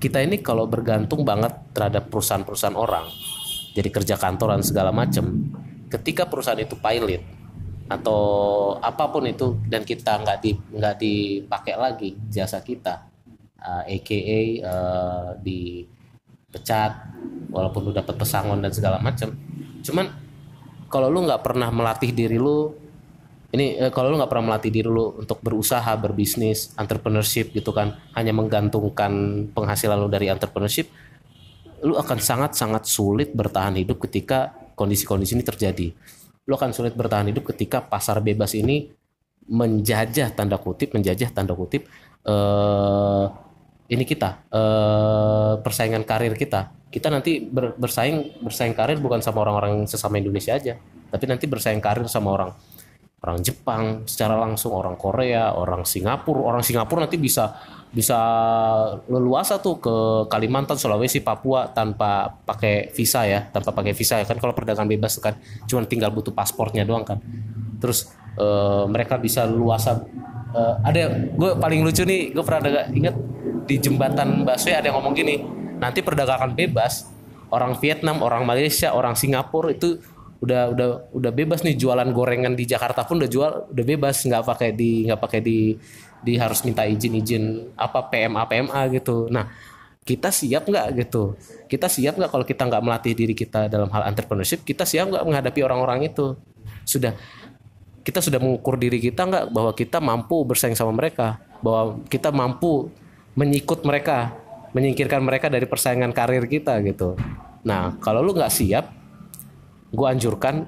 Kita ini kalau bergantung banget terhadap perusahaan-perusahaan orang, jadi kerja kantoran segala macam, ketika perusahaan itu pilot atau apa pun itu dan kita nggak di nggak dipakai lagi jasa kita, eh, aka eh, dipecat walaupun lu dapat pesangon dan segala macam, cuman kalau lu nggak pernah melatih diri lu ini eh, kalau lu nggak pernah melatih diri lu untuk berusaha berbisnis entrepreneurship gitu kan hanya menggantungkan penghasilan lu dari entrepreneurship lu akan sangat sangat sulit bertahan hidup ketika kondisi-kondisi ini terjadi lu akan sulit bertahan hidup ketika pasar bebas ini menjajah tanda kutip menjajah tanda kutip eh ini kita eh persaingan karir kita. Kita nanti ber- bersaing bersaing karir bukan sama orang-orang sesama Indonesia aja tapi nanti bersaing karir sama orang orang Jepang secara langsung orang Korea orang Singapura. Orang Singapura nanti bisa bisa leluasa tuh ke Kalimantan Sulawesi Papua tanpa pakai visa ya tanpa pakai visa ya. Kan kalau perdagangan bebas kan cuma tinggal butuh pasportnya doang kan. Terus eh, mereka bisa leluasa eh, ada gue paling lucu nih gue pernah ada inget di jembatan busway ada yang ngomong gini nanti perdagangan bebas orang Vietnam orang Malaysia orang Singapura itu udah udah udah bebas nih jualan gorengan di Jakarta pun udah jual udah bebas nggak pakai di nggak pakai di di harus minta izin izin apa PMA PMA gitu. Nah kita siap nggak gitu? Kita siap nggak kalau kita nggak melatih diri kita dalam hal entrepreneurship? Kita siap nggak menghadapi orang-orang itu? Sudah kita sudah mengukur diri kita nggak bahwa kita mampu bersaing sama mereka? Bahwa kita mampu menyikut mereka menyingkirkan mereka dari persaingan karir kita gitu. Nah kalau lu nggak siap gue anjurkan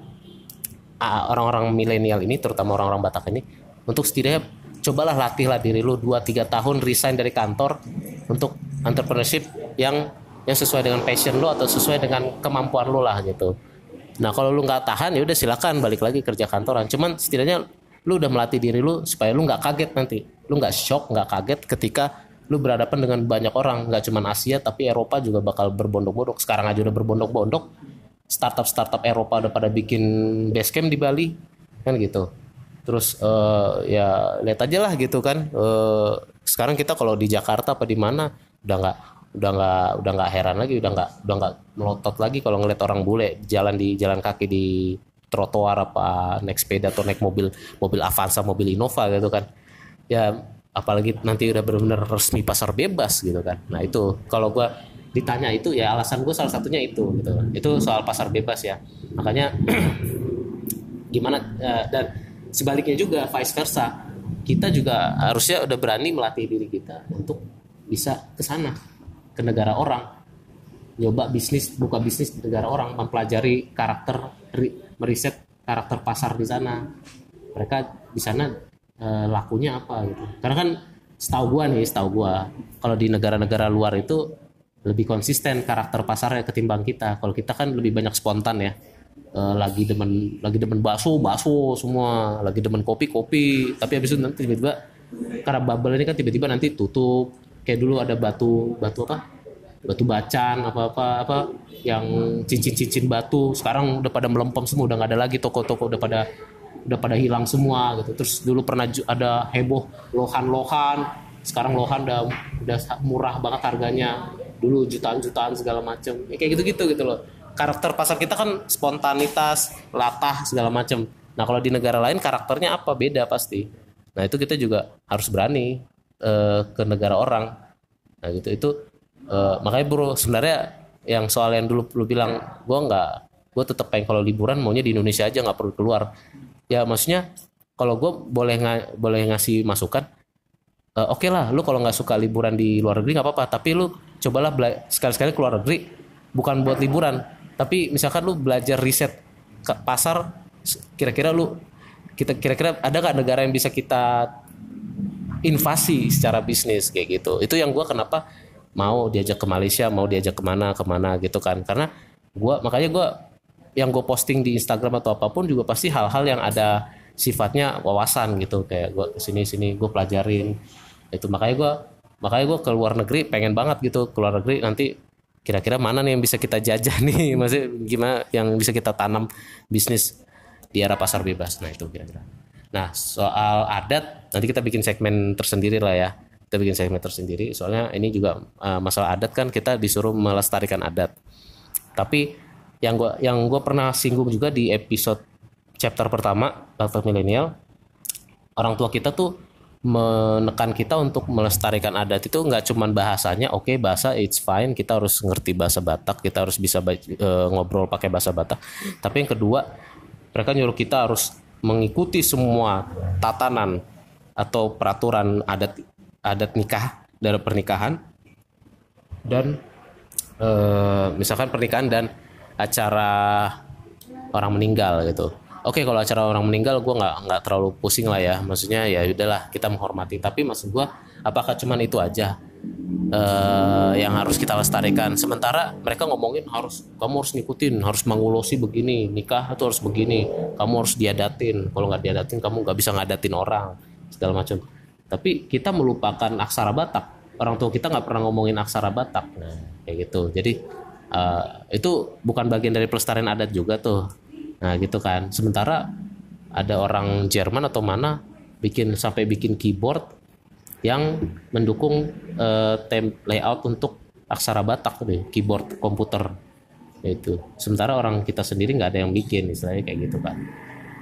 orang-orang milenial ini terutama orang-orang Batak ini untuk setidaknya cobalah latihlah diri lu 2-3 tahun resign dari kantor untuk entrepreneurship yang yang sesuai dengan passion lu atau sesuai dengan kemampuan lu lah gitu Nah kalau lu nggak tahan ya udah silakan balik lagi kerja kantoran. Cuman setidaknya lu udah melatih diri lu supaya lu nggak kaget nanti. Lu nggak shock, nggak kaget ketika lu berhadapan dengan banyak orang, nggak cuma Asia tapi Eropa juga bakal berbondok-bondok. Sekarang aja udah berbondok-bondok. Startup-startup Eropa udah pada bikin base camp di Bali, kan gitu. Terus eh, ya lihat aja lah gitu kan. Eh, sekarang kita kalau di Jakarta apa di mana udah nggak udah nggak udah nggak heran lagi udah nggak udah nggak melotot lagi kalau ngeliat orang bule jalan di jalan kaki di trotoar apa naik sepeda atau naik mobil mobil Avanza mobil Innova gitu kan. Ya apalagi nanti udah benar-benar resmi pasar bebas gitu kan. Nah itu kalau gua ditanya itu ya alasan gue salah satunya itu gitu. Itu soal pasar bebas ya. Makanya gimana eh, dan sebaliknya juga vice versa. Kita juga harusnya udah berani melatih diri kita untuk bisa ke sana ke negara orang. Nyoba bisnis buka bisnis di negara orang mempelajari karakter ri- meriset karakter pasar di sana. Mereka di sana eh, lakunya apa gitu. Karena kan setahu gua nih setahu gua kalau di negara-negara luar itu lebih konsisten karakter pasarnya ketimbang kita. Kalau kita kan lebih banyak spontan ya Eh, lagi demen lagi demen bakso bakso semua. Lagi demen kopi kopi. Tapi habis itu nanti tiba-tiba karena bubble ini kan tiba-tiba nanti tutup. Kayak dulu ada batu batu apa? Batu bacan apa apa apa yang cincin-cincin batu. Sekarang udah pada melempem semua udah nggak ada lagi toko-toko udah pada udah pada hilang semua gitu. Terus dulu pernah ada heboh lohan-lohan. Sekarang lohan udah udah murah banget harganya. Dulu jutaan-jutaan segala macem. Ya, kayak gitu-gitu gitu loh karakter pasar kita kan spontanitas latah segala macem. Nah kalau di negara lain karakternya apa? Beda pasti. Nah itu kita juga harus berani eh, ke negara orang. Nah gitu. Itu eh, makanya bro sebenarnya yang soal yang dulu lu bilang gue nggak gue tetap pengen kalau liburan maunya di Indonesia aja nggak perlu keluar. Ya maksudnya kalau gue boleh nga- boleh ngasih masukan eh, oke lah lu kalau nggak suka liburan di luar negeri nggak apa-apa. Tapi lu cobalah sekali-sekali keluar negeri bukan buat liburan tapi misalkan lu belajar riset ke pasar kira-kira lu kita kira-kira ada nggak negara yang bisa kita invasi secara bisnis kayak gitu. Itu yang gua kenapa mau diajak ke Malaysia mau diajak ke mana ke mana gitu kan. Karena gua makanya gua yang gue posting di Instagram atau apa pun juga pasti hal-hal yang ada sifatnya wawasan gitu. Kayak gue ke sini sini gue pelajarin. Itu makanya gue makanya gue ke luar negeri pengen banget gitu. Ke luar negeri nanti kira-kira mana nih yang bisa kita jajah nih? Maksudnya gimana yang bisa kita tanam bisnis di era pasar bebas? Nah itu kira-kira. Nah soal adat nanti kita bikin segmen tersendiri lah ya. Kita bikin segmen tersendiri. Soalnya ini juga eh, masalah adat kan kita disuruh melestarikan adat. Tapi yang gua yang gua pernah singgung juga di episode chapter pertama Daftar Milenial orang tua kita tuh menekan kita untuk melestarikan adat itu nggak cuman bahasanya oke bahasa it's fine kita harus ngerti bahasa Batak kita harus bisa eh, ngobrol pakai bahasa Batak tapi yang kedua mereka nyuruh kita harus mengikuti semua tatanan atau peraturan adat adat nikah dalam pernikahan dan eh, misalkan pernikahan dan acara orang meninggal gitu. Oke kalau acara orang meninggal gue nggak nggak terlalu pusing lah ya. Maksudnya ya udahlah kita menghormati. Tapi maksud gue apakah cuman itu aja eh, yang harus kita lestarikan? Sementara mereka ngomongin harus kamu harus ngikutin, harus mengulosi begini, nikah itu harus begini, kamu harus diadatin. Kalau nggak diadatin kamu nggak bisa ngadatin orang segala macam. Tapi kita melupakan aksara Batak. Orang tua kita nggak pernah ngomongin aksara Batak. Nah, kayak gitu. Jadi eh, itu bukan bagian dari pelestarian adat juga tuh. Nah, gitu kan. Sementara ada orang Jerman atau mana bikin sampai bikin keyboard yang mendukung eh, tem layout untuk aksara Batak nih, keyboard komputer itu. Sementara orang kita sendiri nggak ada yang bikin, istilahnya kayak gitu kan.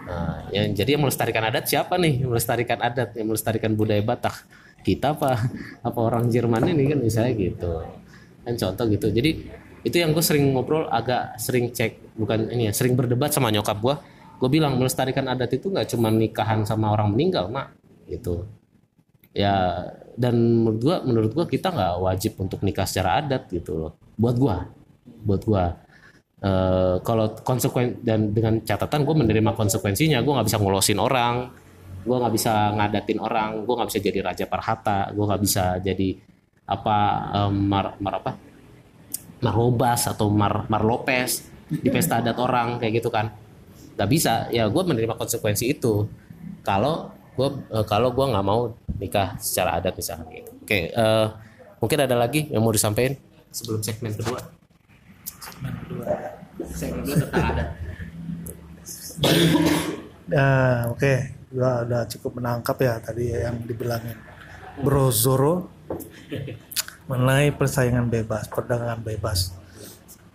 Nah, yang jadi yang melestarikan adat siapa nih? Yang melestarikan adat, yang melestarikan budaya Batak. Kita apa? Apa orang Jerman ini kan misalnya gitu. Kan contoh gitu. Jadi itu yang gue sering ngobrol agak sering cek bukan ini ya sering berdebat sama nyokap gue gue bilang melestarikan adat itu nggak cuma nikahan sama orang meninggal mak gitu. Ya dan menurut gua menurut gua kita nggak wajib untuk nikah secara adat gitu loh. Buat gua buat gua. Eh, kalau konsekuen dan dengan catatan gue menerima konsekuensinya gue nggak bisa ngulosin orang gue nggak bisa ngadatin orang gue nggak bisa jadi raja parhata gue nggak bisa jadi apa em, mar, mar apa Marobas atau Mar, Mar Lopez di pesta adat orang kayak gitu kan. Nggak bisa. Ya gue menerima konsekuensi itu. Kalau gue eh, kalau gue nggak mau nikah secara adat misalnya gitu. Oke eh, mungkin ada lagi yang mau disampaikan sebelum segmen kedua? Segmen kedua. Tentang adat. Nah, oke, gua udah cukup menangkap ya tadi yang dibilangin Bro Zoro mengenai persaingan bebas, perdagangan bebas.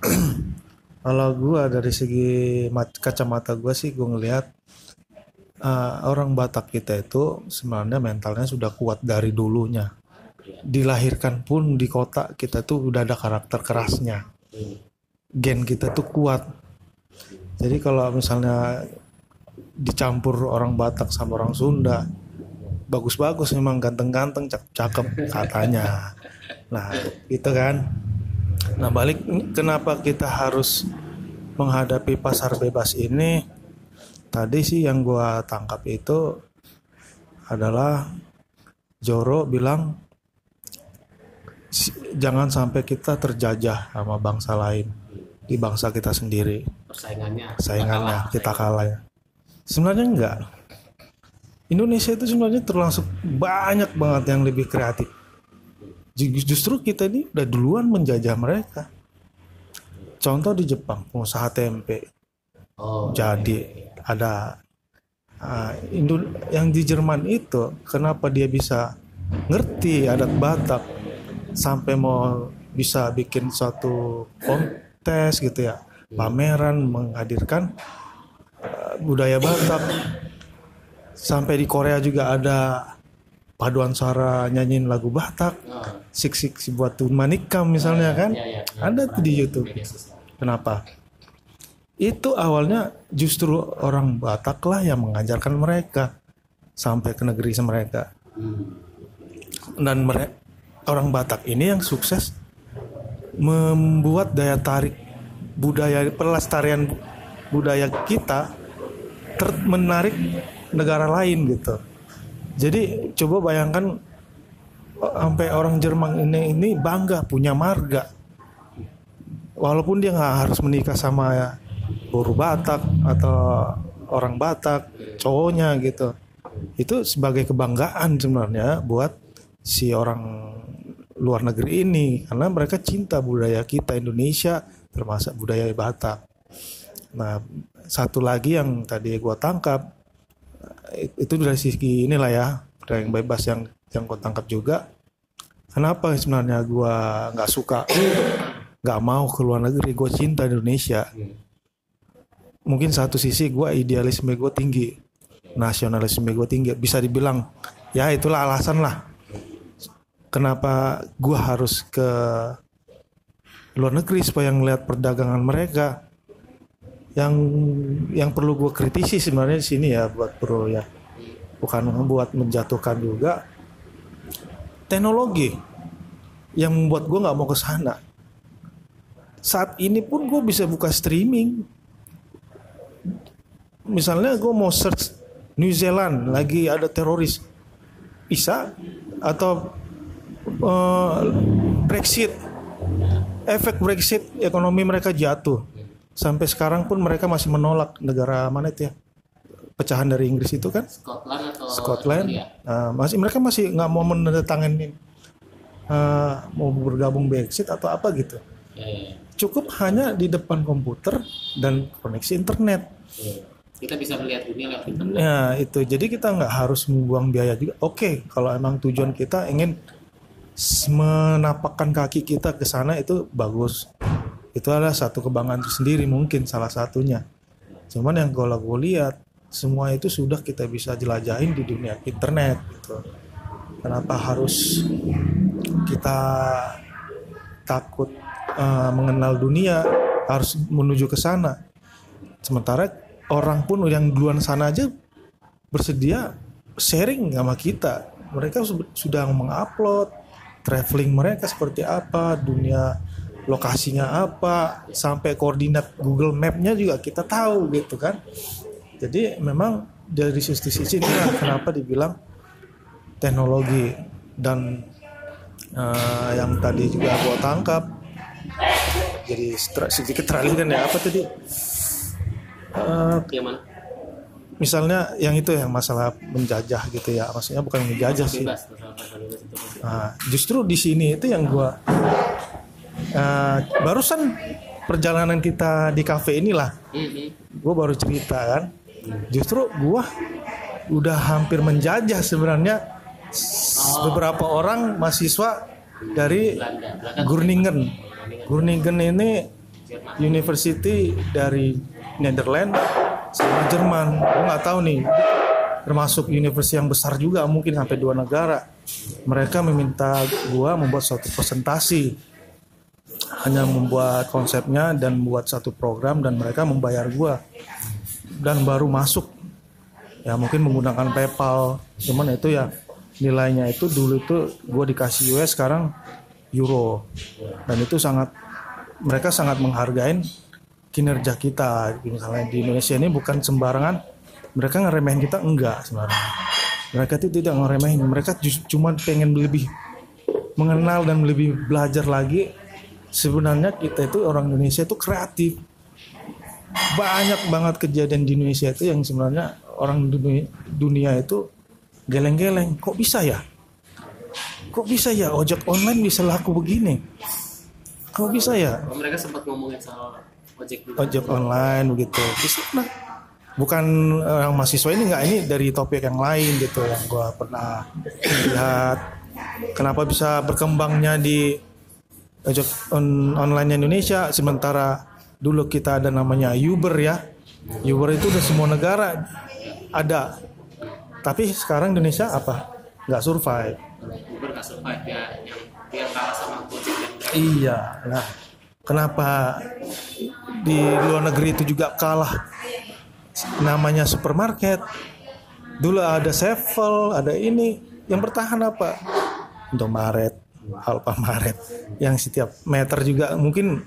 Kalau gua dari segi mat- kacamata gua sih gua ngelihat uh, orang Batak kita itu sebenarnya mentalnya sudah kuat dari dulunya. Dilahirkan pun di kota kita tuh udah ada karakter kerasnya. Gen kita tuh kuat. Jadi kalau misalnya dicampur orang Batak sama orang Sunda bagus-bagus memang ganteng-ganteng cakep-cakep katanya nah gitu kan nah balik kenapa kita harus menghadapi pasar bebas ini tadi sih yang gua tangkap itu adalah Joro bilang "Si- jangan sampai kita terjajah sama bangsa lain di bangsa kita sendiri persaingannya saingannya kita kalah ya. Sebenarnya enggak. Indonesia itu sebenarnya termasuk banyak banget yang lebih kreatif. Ju- Justru kita ini udah duluan menjajah mereka. Contoh di Jepang, pengusaha tempe. oh Jadi ada ah, Indo- yang di Jerman itu kenapa dia bisa ngerti adat Batak sampai mau bisa bikin suatu kontes gitu ya pameran menghadirkan uh, budaya Batak sampai di Korea juga ada paduan suara nyanyiin lagu Batak Oh, sik sik si buat tuh manikam misalnya kan iya, iya. ada tuh di YouTube. Kenapa? Itu awalnya justru orang Batak lah yang mengajarkan mereka sampai ke negeri mereka. Hmm. Dan mereka orang Batak ini yang sukses membuat daya tarik budaya pelestarian budaya kita ter- menarik negara lain gitu. Jadi coba bayangkan oh, sampai orang Jerman ini ini bangga punya marga. Walaupun dia nggak harus menikah sama buru Batak atau orang Batak cowoknya gitu. Itu sebagai kebanggaan sebenarnya buat si orang luar negeri ini. Karena mereka cinta budaya kita Indonesia termasuk budaya Batak. Nah satu lagi yang tadi gua tangkap eh, itu dari sisi inilah ya. Yang bebas yang yang gua tangkap juga. Kenapa sebenarnya gua nggak suka? Nggak mau ke luar negeri. Gue cinta Indonesia. Mungkin satu sisi gue idealisme gue tinggi. Nasionalisme gue tinggi. Bisa dibilang ya itulah alasan lah. Kenapa gue harus ke luar negeri supaya ngeliat perdagangan mereka yang yang perlu gue kritisi sebenarnya di sini ya buat bro ya. Bukan buat menjatuhkan juga. Teknologi yang membuat gue nggak mau ke sana. Saat ini pun gue bisa buka streaming. Misalnya gue mau search New Zealand lagi ada teroris. Bisa? Atau eh, Brexit. Efek Brexit ekonomi mereka jatuh sampai sekarang pun mereka masih menolak negara mana itu ya pecahan dari Inggris itu kan Scotland atau Scotland? Nah, masih mereka masih nggak mau menandatangani eh, mau bergabung Brexit atau apa gitu Ya, ya, ya. cukup hanya di depan komputer dan koneksi internet. Ya. Kita bisa melihat dunia lewat internet. Nah itu jadi kita nggak harus membuang biaya juga. Oke kalau emang tujuan kita ingin menapakkan kaki kita ke sana itu bagus. Itu adalah satu kebanggaan itu sendiri mungkin salah satunya. Cuman yang kalau gue lihat semua itu sudah kita bisa jelajahin di dunia internet gitu. Kenapa harus kita takut eh, mengenal dunia harus menuju ke sana? Sementara orang pun yang duluan sana aja bersedia sharing sama kita. Mereka su- sudah mengupload traveling mereka seperti apa, dunia lokasinya apa, sampai koordinat Google Map-nya juga kita tahu gitu kan. Jadi memang dari sisi-sisi inilah kenapa dibilang teknologi dan eh, yang tadi juga gua tangkap jadi sedikit teralih kan ya apa tadi mana? misalnya yang itu yang masalah menjajah gitu ya maksudnya bukan menjajah sih. Nah, justru di sini itu yang gua eh, barusan perjalanan kita di kafe inilah. Mhm. gue baru cerita kan. Justru gua udah hampir menjajah sebenarnya s- beberapa orang mahasiswa dari Groningen. Groningen. Ini university dari Netherlands sama Jerman. Gue nggak tahu nih. Termasuk universitas yang besar juga mungkin sampai dua negara. Mereka meminta gua membuat suatu presentasi hanya membuat konsepnya dan membuat satu program dan mereka membayar gua. Dan baru masuk. Ya mungkin menggunakan PayPal. Cuman itu ya nilainya itu dulu itu gue dikasih US sekarang euro. Dan itu sangat mereka sangat menghargain kinerja kita. Misalnya di Indonesia ini bukan sembarangan mereka ngeremehin kita enggak sebenarnya. Mereka itu tidak ngeremehin. Mereka cuma pengen lebih mengenal dan lebih belajar lagi sebenarnya kita itu orang Indonesia itu kreatif. Banyak banget kejadian di Indonesia itu yang sebenarnya orang dunia, dunia itu geleng-geleng. Kok bisa ya? Kok bisa ya? Ojek online bisa laku begini? Kok bisa ya? Mereka sempat ngomongin soal ojek dulu. ojek online begitu. Bisa nah bukan eh, yang mahasiswa ini nggak ini dari topik yang lain gitu yang gua pernah lihat. Kenapa bisa berkembangnya di ojek on, online Indonesia sementara dulu kita ada namanya Uber ya Uber itu udah semua negara ada tapi sekarang Indonesia apa nggak survive Uber nggak survive ya yang dia kalah sama Gojek. Iya. Nah, kenapa di luar negeri itu juga kalah? Namanya supermarket. Dulu ada Sevel, ada ini. Yang bertahan apa? Indomaret, Alfamaret. Yang setiap meter juga mungkin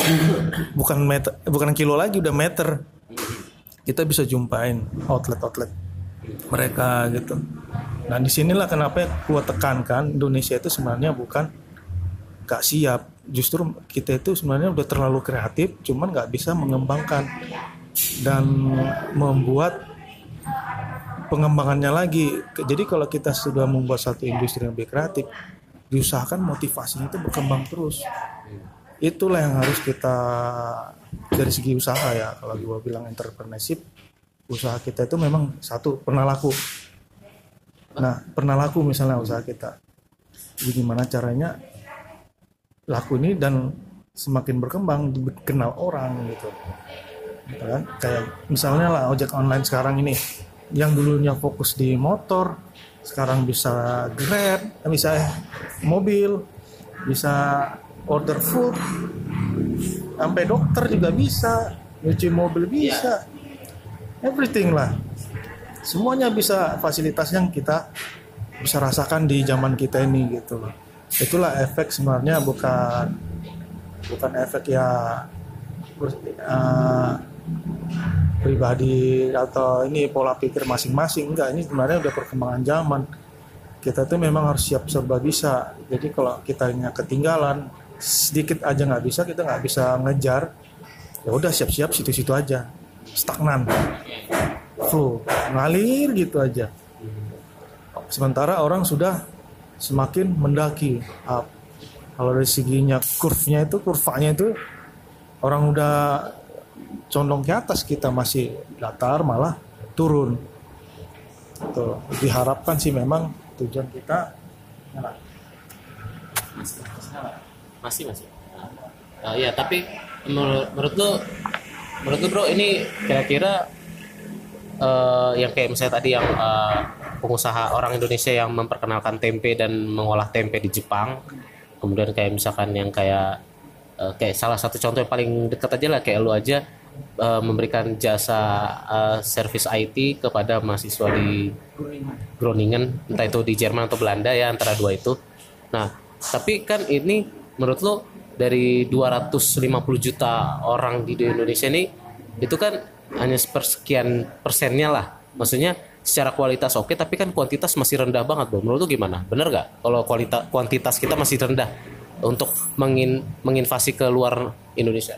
bukan meter, bukan kilo lagi udah meter. Kita bisa jumpain outlet-outlet mereka gitu. Nah di sinilah kenapa gua tekankan Indonesia itu sebenarnya bukan gak siap. Justru kita itu sebenarnya udah terlalu kreatif, cuman nggak bisa mengembangkan dan membuat pengembangannya lagi. Jadi kalau kita sudah membuat satu industri yang lebih kreatif, diusahakan motivasinya itu berkembang terus. Itulah yang harus kita dari segi usaha ya. Kalau gua bilang entrepreneurship, usaha kita itu memang satu pernah laku. Nah, pernah laku misalnya usaha kita. Jadi gimana caranya laku ini dan semakin berkembang dikenal orang gitu. Gitu kan? Kayak misalnya lah ojek online sekarang ini yang dulunya fokus di motor sekarang bisa grab, bisa mobil, bisa order food, sampai dokter juga bisa, nyuci mobil bisa, everything lah. Semuanya bisa fasilitas yang kita bisa rasakan di zaman kita ini gitu loh. Itulah efek sebenarnya bukan bukan efek ya uh, pribadi atau ini pola pikir masing-masing. Enggak ini sebenarnya udah perkembangan zaman. Kita tuh memang harus siap serba bisa. Jadi kalau kita ketinggalan sedikit aja nggak bisa kita nggak bisa ngejar. Ya udah siap-siap situ-situ aja. Stagnan. Flow. Ngalir gitu aja. Sementara orang sudah semakin mendaki. Up kalau dari seginya kurvanya itu kurvanya itu orang udah condong ke atas kita masih datar malah turun. Tuh diharapkan sih memang tujuan kita nah, Masih masih. Nah, ya tapi menurut, menurut lu menurut lu bro ini kira-kira eh, yang kayak misalnya tadi yang eh, pengusaha orang Indonesia yang memperkenalkan tempe dan mengolah tempe di Jepang kemudian kayak misalkan yang kayak eh, kayak salah satu contoh yang paling dekat aja lah kayak lu aja eh, memberikan jasa eh, service IT kepada mahasiswa di Groningen entah itu di Jerman atau Belanda ya antara dua itu. Nah tapi kan ini menurut lo dari 250 juta orang di Indonesia ini itu kan hanya sepersekian persennya lah. Maksudnya secara kualitas oke tapi kan kuantitas masih rendah banget bro. Menurut lo gimana? Bener gak kalau kualitas kuantitas kita masih rendah untuk mengin menginvasi ke luar Indonesia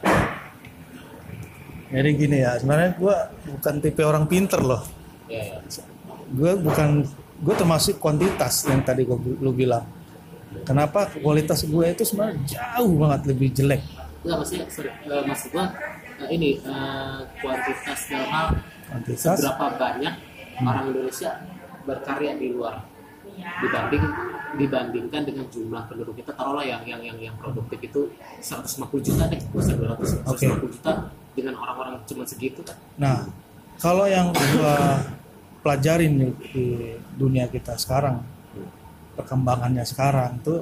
Jadi gini ya, sebenarnya gue bukan tipe orang pinter loh. ya, ya. Gue bukan, gue termasuk kuantitas yang tadi gue lu bilang. Kenapa kualitas gue itu sebenarnya jauh banget lebih jelek. Enggak maksudnya sorry, eh, maksud gua eh, ini eh, kuantitas dalam hal Kuantitas, berapa banyak orang Indonesia berkarya di luar dibanding dibandingkan dengan jumlah penduduk kita taruhlah yang yang yang yang produktif itu 150 juta deh, bisa 200 Oke. 150 juta dengan orang-orang cuma segitu kan. Nah, kalau yang gua pelajarin di, di dunia kita sekarang, perkembangannya sekarang tuh,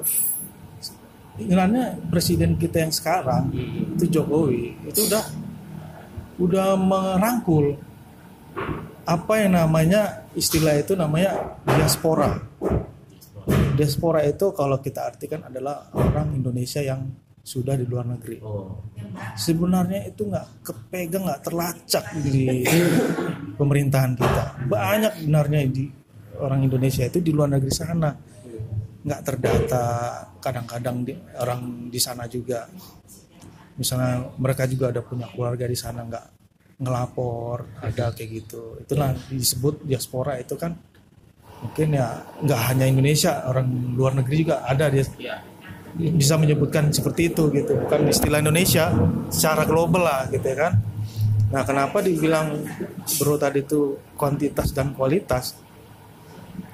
sebenarnya presiden kita yang sekarang itu Jokowi itu udah udah merangkul apa yang namanya istilah itu namanya diaspora. Diaspora itu kalau kita artikan adalah orang Indonesia yang sudah di luar negeri. Oh. sebenarnya itu nggak kepegang nggak terlacak di pemerintahan kita. Banyak benarnya di orang Indonesia itu di luar negeri sana. Nggak terdata kadang-kadang di, orang di sana juga. Misalnya mereka juga ada punya keluarga di sana nggak ngelapor ada kayak gitu. Itulah disebut diaspora itu kan mungkin ya nggak hanya Indonesia orang luar negeri juga ada dia. Iya. bisa menyebutkan seperti itu gitu. Bukan istilah Indonesia secara global lah gitu ya kan. Nah kenapa dibilang bro tadi itu kuantitas dan kualitas?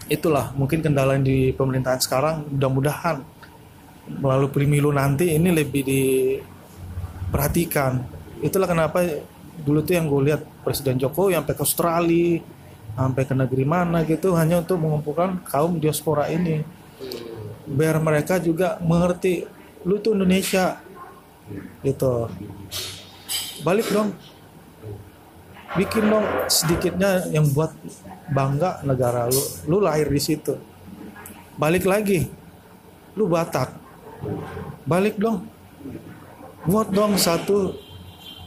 Itulah mungkin kendala yang di pemerintahan sekarang mudah-mudahan melalui pemilu nanti ini lebih diperhatikan. Itulah kenapa dulu tuh yang gue lihat Presiden Jokowi sampai ke Australia sampai ke negeri mana gitu hanya untuk mengumpulkan kaum diaspora ini. Biar mereka juga mengerti lu tuh Indonesia gitu. Balik dong. Bikin dong sedikitnya yang buat bangga negara lu. Lu lahir di situ. Balik lagi. Lu Batak. Balik dong. Buat dong satu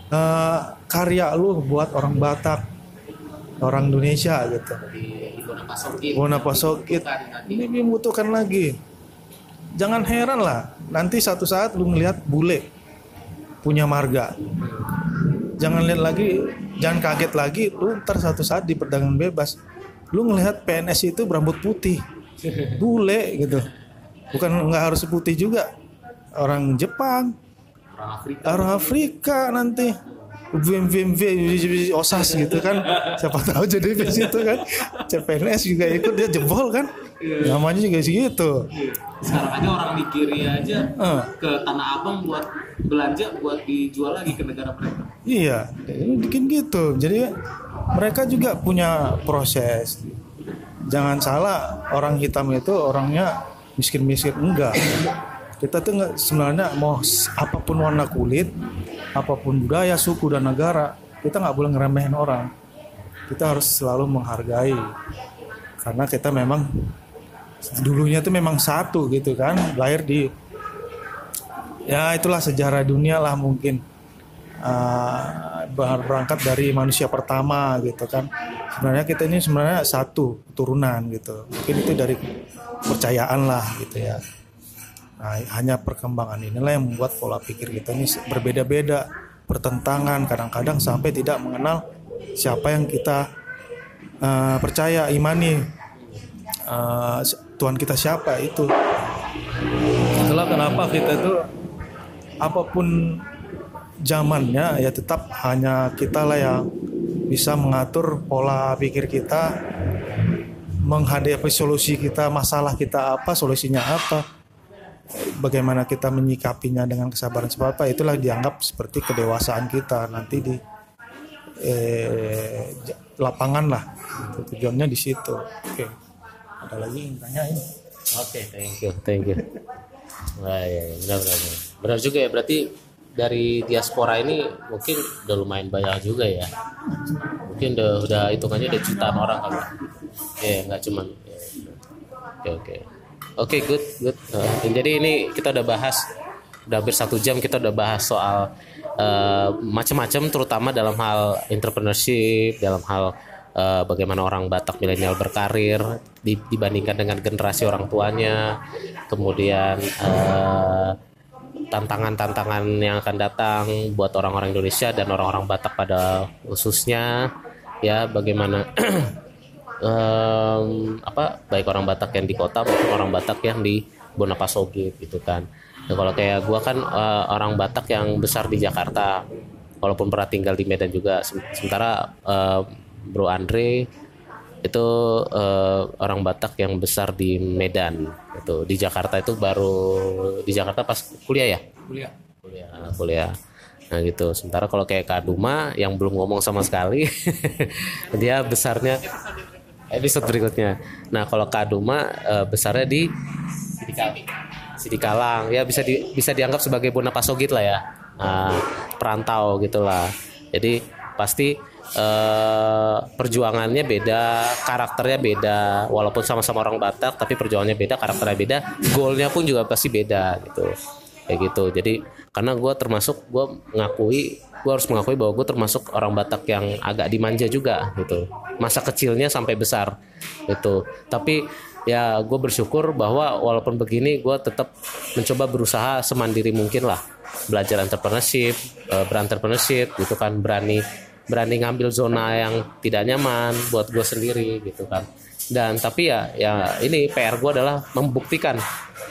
eh, karya lu buat orang Batak orang Indonesia gitu. Di. Bona Pasokit. Ini membutuhkan lagi. Jangan heran lah nanti satu saat lu ngelihat bule punya marga. Jangan lihat lagi jangan kaget lagi lu ntar satu saat di perdagangan bebas. Lu ngelihat PNS itu berambut putih. Bule gitu. Bukan nggak harus putih juga. Orang Jepang. Orang Afrika. orang Afrika nanti VMVMV osas gitu kan. Siapa tahu jadi di situ kan. CPNS juga ikut dia jebol kan. Namanya juga segitu. Sekarang aja orang Nigeria aja Eh. ke Tanah Abang buat belanja buat dijual lagi ke negara mereka. iya bikin gitu. Jadi mereka juga punya proses. Jangan salah orang hitam itu orangnya miskin-miskin enggak kita tuh nggak sebenarnya mau apa pun warna kulit apa pun budaya suku dan negara kita nggak boleh ngeremehin orang. Kita harus selalu menghargai. Karena kita memang dulunya tuh memang satu gitu kan lahir di ya itulah sejarah dunia lah mungkin. Uh, ber- berangkat dari manusia pertama gitu kan. Sebenarnya kita ini sebenarnya satu turunan gitu. Mungkin itu dari kepercayaan lah gitu ya nah hanya perkembangan inilah yang membuat pola pikir kita ini berbeda-beda bertentangan kadang-kadang sampai tidak mengenal siapa yang kita uh, percaya imani uh, Tuhan kita siapa itu. Itulah kenapa kita itu apa pun zamannya ya tetap hanya kita lah yang bisa mengatur pola pikir kita menghadapi solusi kita masalah kita apa solusinya apa bagaimana kita menyikapinya dengan kesabaran seperti apa itulah dianggap seperti kedewasaan kita nanti di eh, lapangan lah tujuannya di situ oke ada lagi yang tanyain Oke, thank you, thank you. Wah, ya, ya, benar, benar, benar. Juga ya, berarti dari diaspora ini mungkin udah lumayan banyak juga ya. Mungkin udah, udah hitungannya udah jutaan orang kali. Ya, nggak cuman. ya, Oke, oke. Oke, good, good. Nah, jadi ini kita udah bahas, udah hampir satu jam kita udah bahas soal eh, macam-macam, terutama dalam hal entrepreneurship, dalam hal eh, bagaimana orang Batak milenial berkarir di- dibandingkan dengan generasi orang tuanya, kemudian eh, tantangan-tantangan yang akan datang buat orang-orang Indonesia dan orang-orang Batak pada khususnya ya bagaimana em, apa baik orang Batak yang di kota maupun orang Batak yang di Bonapasoge gitu kan. Nah, kalau kayak gua kan eh, orang Batak yang besar di Jakarta, walaupun pernah tinggal di Medan juga. Sem- Sementara eh, Bro Andre itu eh, orang Batak yang besar di Medan. Itu di Jakarta itu baru di Jakarta pas kuliah ya? kuliah kuliah kuliah nah gitu sementara kalau kayak Kaduma yang belum ngomong sama sekali dia besarnya episode berikutnya. Nah kalau Kaduma eh, besarnya di Sidikal- Sidikalang ya bisa di, bisa dianggap sebagai Bonapasogit lah ya. Nah, perantau gitulah. Jadi pasti eh, perjuangannya beda karakternya beda. Walaupun sama-sama orang Batak tapi perjuangannya beda karakternya beda. Goalnya pun juga pasti beda gitu. Kayak gitu. Jadi karena gue termasuk gue mengakui gue harus mengakui bahwa gue termasuk orang Batak yang agak dimanja juga gitu. Masa kecilnya sampai besar gitu. Tapi ya gue bersyukur bahwa walaupun begini gue tetap mencoba berusaha semandiri mungkin lah. Belajar entrepreneurship eh, berentrepreneurship gitu kan. Berani berani ngambil zona yang tidak nyaman buat gue sendiri gitu kan. Dan tapi ya ya ini PR gue adalah membuktikan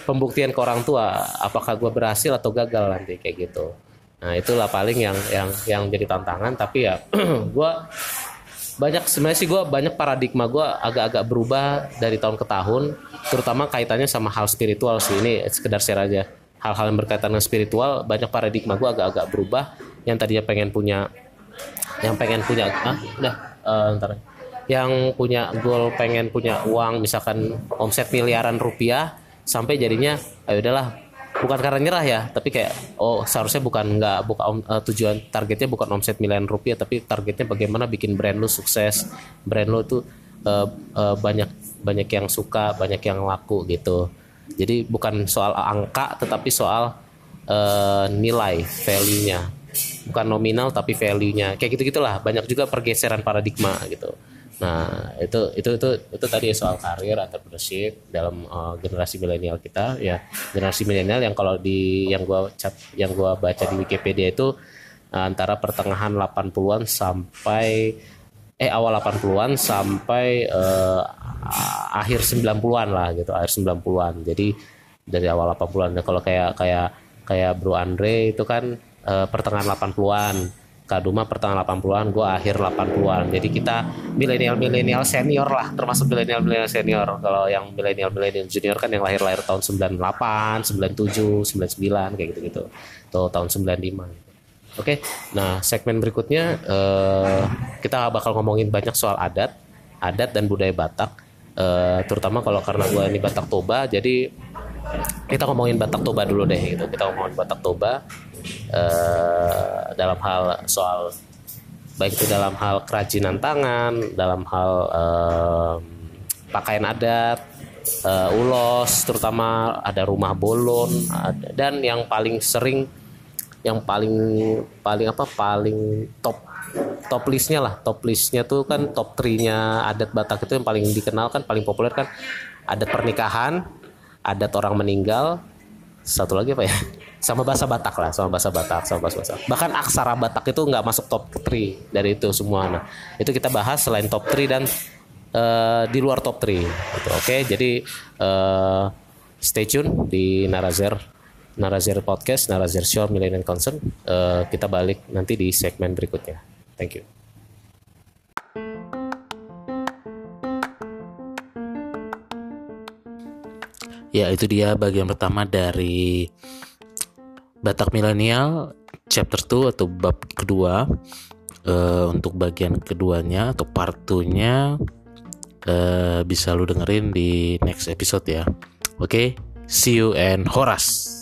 pembuktian ke orang tua apakah gue berhasil atau gagal nanti kayak gitu nah itulah paling yang yang yang jadi tantangan tapi ya gue banyak sebenarnya sih gue banyak paradigma gue agak-agak berubah dari tahun ke tahun terutama kaitannya sama hal spiritual sih. Ini sekedar share aja. Hal-hal yang berkaitan dengan spiritual banyak paradigma gue agak-agak berubah. Yang tadinya pengen punya yang pengen punya ah udah eh, ntar. Yang punya goal pengen punya uang misalkan omset miliaran rupiah sampai jadinya ayo udahlah bukan karena nyerah ya tapi kayak oh seharusnya bukan nggak bukan om- eh, tujuan targetnya bukan omset miliaran rupiah tapi targetnya bagaimana bikin brand lu sukses. Brand lu tuh eh, eh, banyak banyak yang suka banyak yang laku gitu. Jadi bukan soal angka tetapi soal eh, nilai value-nya. Bukan nominal tapi value-nya. Kayak gitu gitulah banyak juga pergeseran paradigma gitu nah itu itu itu itu tadi soal karir entrepreneurship dalam uh, generasi milenial kita. Ya generasi milenial yang kalau di yang gua cat yang gua baca di Wikipedia itu uh, antara pertengahan 80-an sampai eh awal 80-an sampai eh, akhir 90-an lah gitu akhir 90-an jadi dari awal 80-an Nah, kalau kayak kayak kayak Bro Andre itu kan eh, pertengahan 80-an Kaduma pertengahan 80-an gue akhir 80-an jadi kita milenial-milenial senior lah termasuk milenial-milenial senior. Kalau yang milenial-milenial junior kan yang lahir-lahir tahun 98 97 99 kayak gitu-gitu. Atau tahun 95 Oke, nah segmen berikutnya eh, kita bakal ngomongin banyak soal adat, adat dan budaya Batak, Eh, terutama kalau karena gue ini Batak Toba, jadi kita ngomongin Batak Toba dulu deh, gitu. Kita ngomongin Batak Toba eh, dalam hal soal baik itu dalam hal kerajinan tangan, dalam hal eh, pakaian adat, eh, ulos, terutama ada rumah bolon, ada, dan yang paling sering yang paling paling apa paling top top listnya lah. Top listnya tuh kan top 3 nya adat Batak itu yang paling dikenal kan paling populer kan adat pernikahan adat orang meninggal. Satu lagi apa ya sama bahasa Batak lah sama bahasa Batak sama bahasa Batak bahkan aksara Batak itu nggak masuk top 3 dari itu semua nah itu kita bahas selain top 3 dan eh, di luar top 3 gitu. oke jadi eh, stay tune di Narazer Narazer Podcast, Narazer Show Millennial Concern. Eh, kita balik nanti di segmen berikutnya. Thank you. Ya itu dia bagian pertama dari Batak Milenial chapter 2 atau bab kedua Eh, Untuk bagian keduanya atau part 2-nya eh, Bisa lu dengerin di next episode ya. Oke see you and horas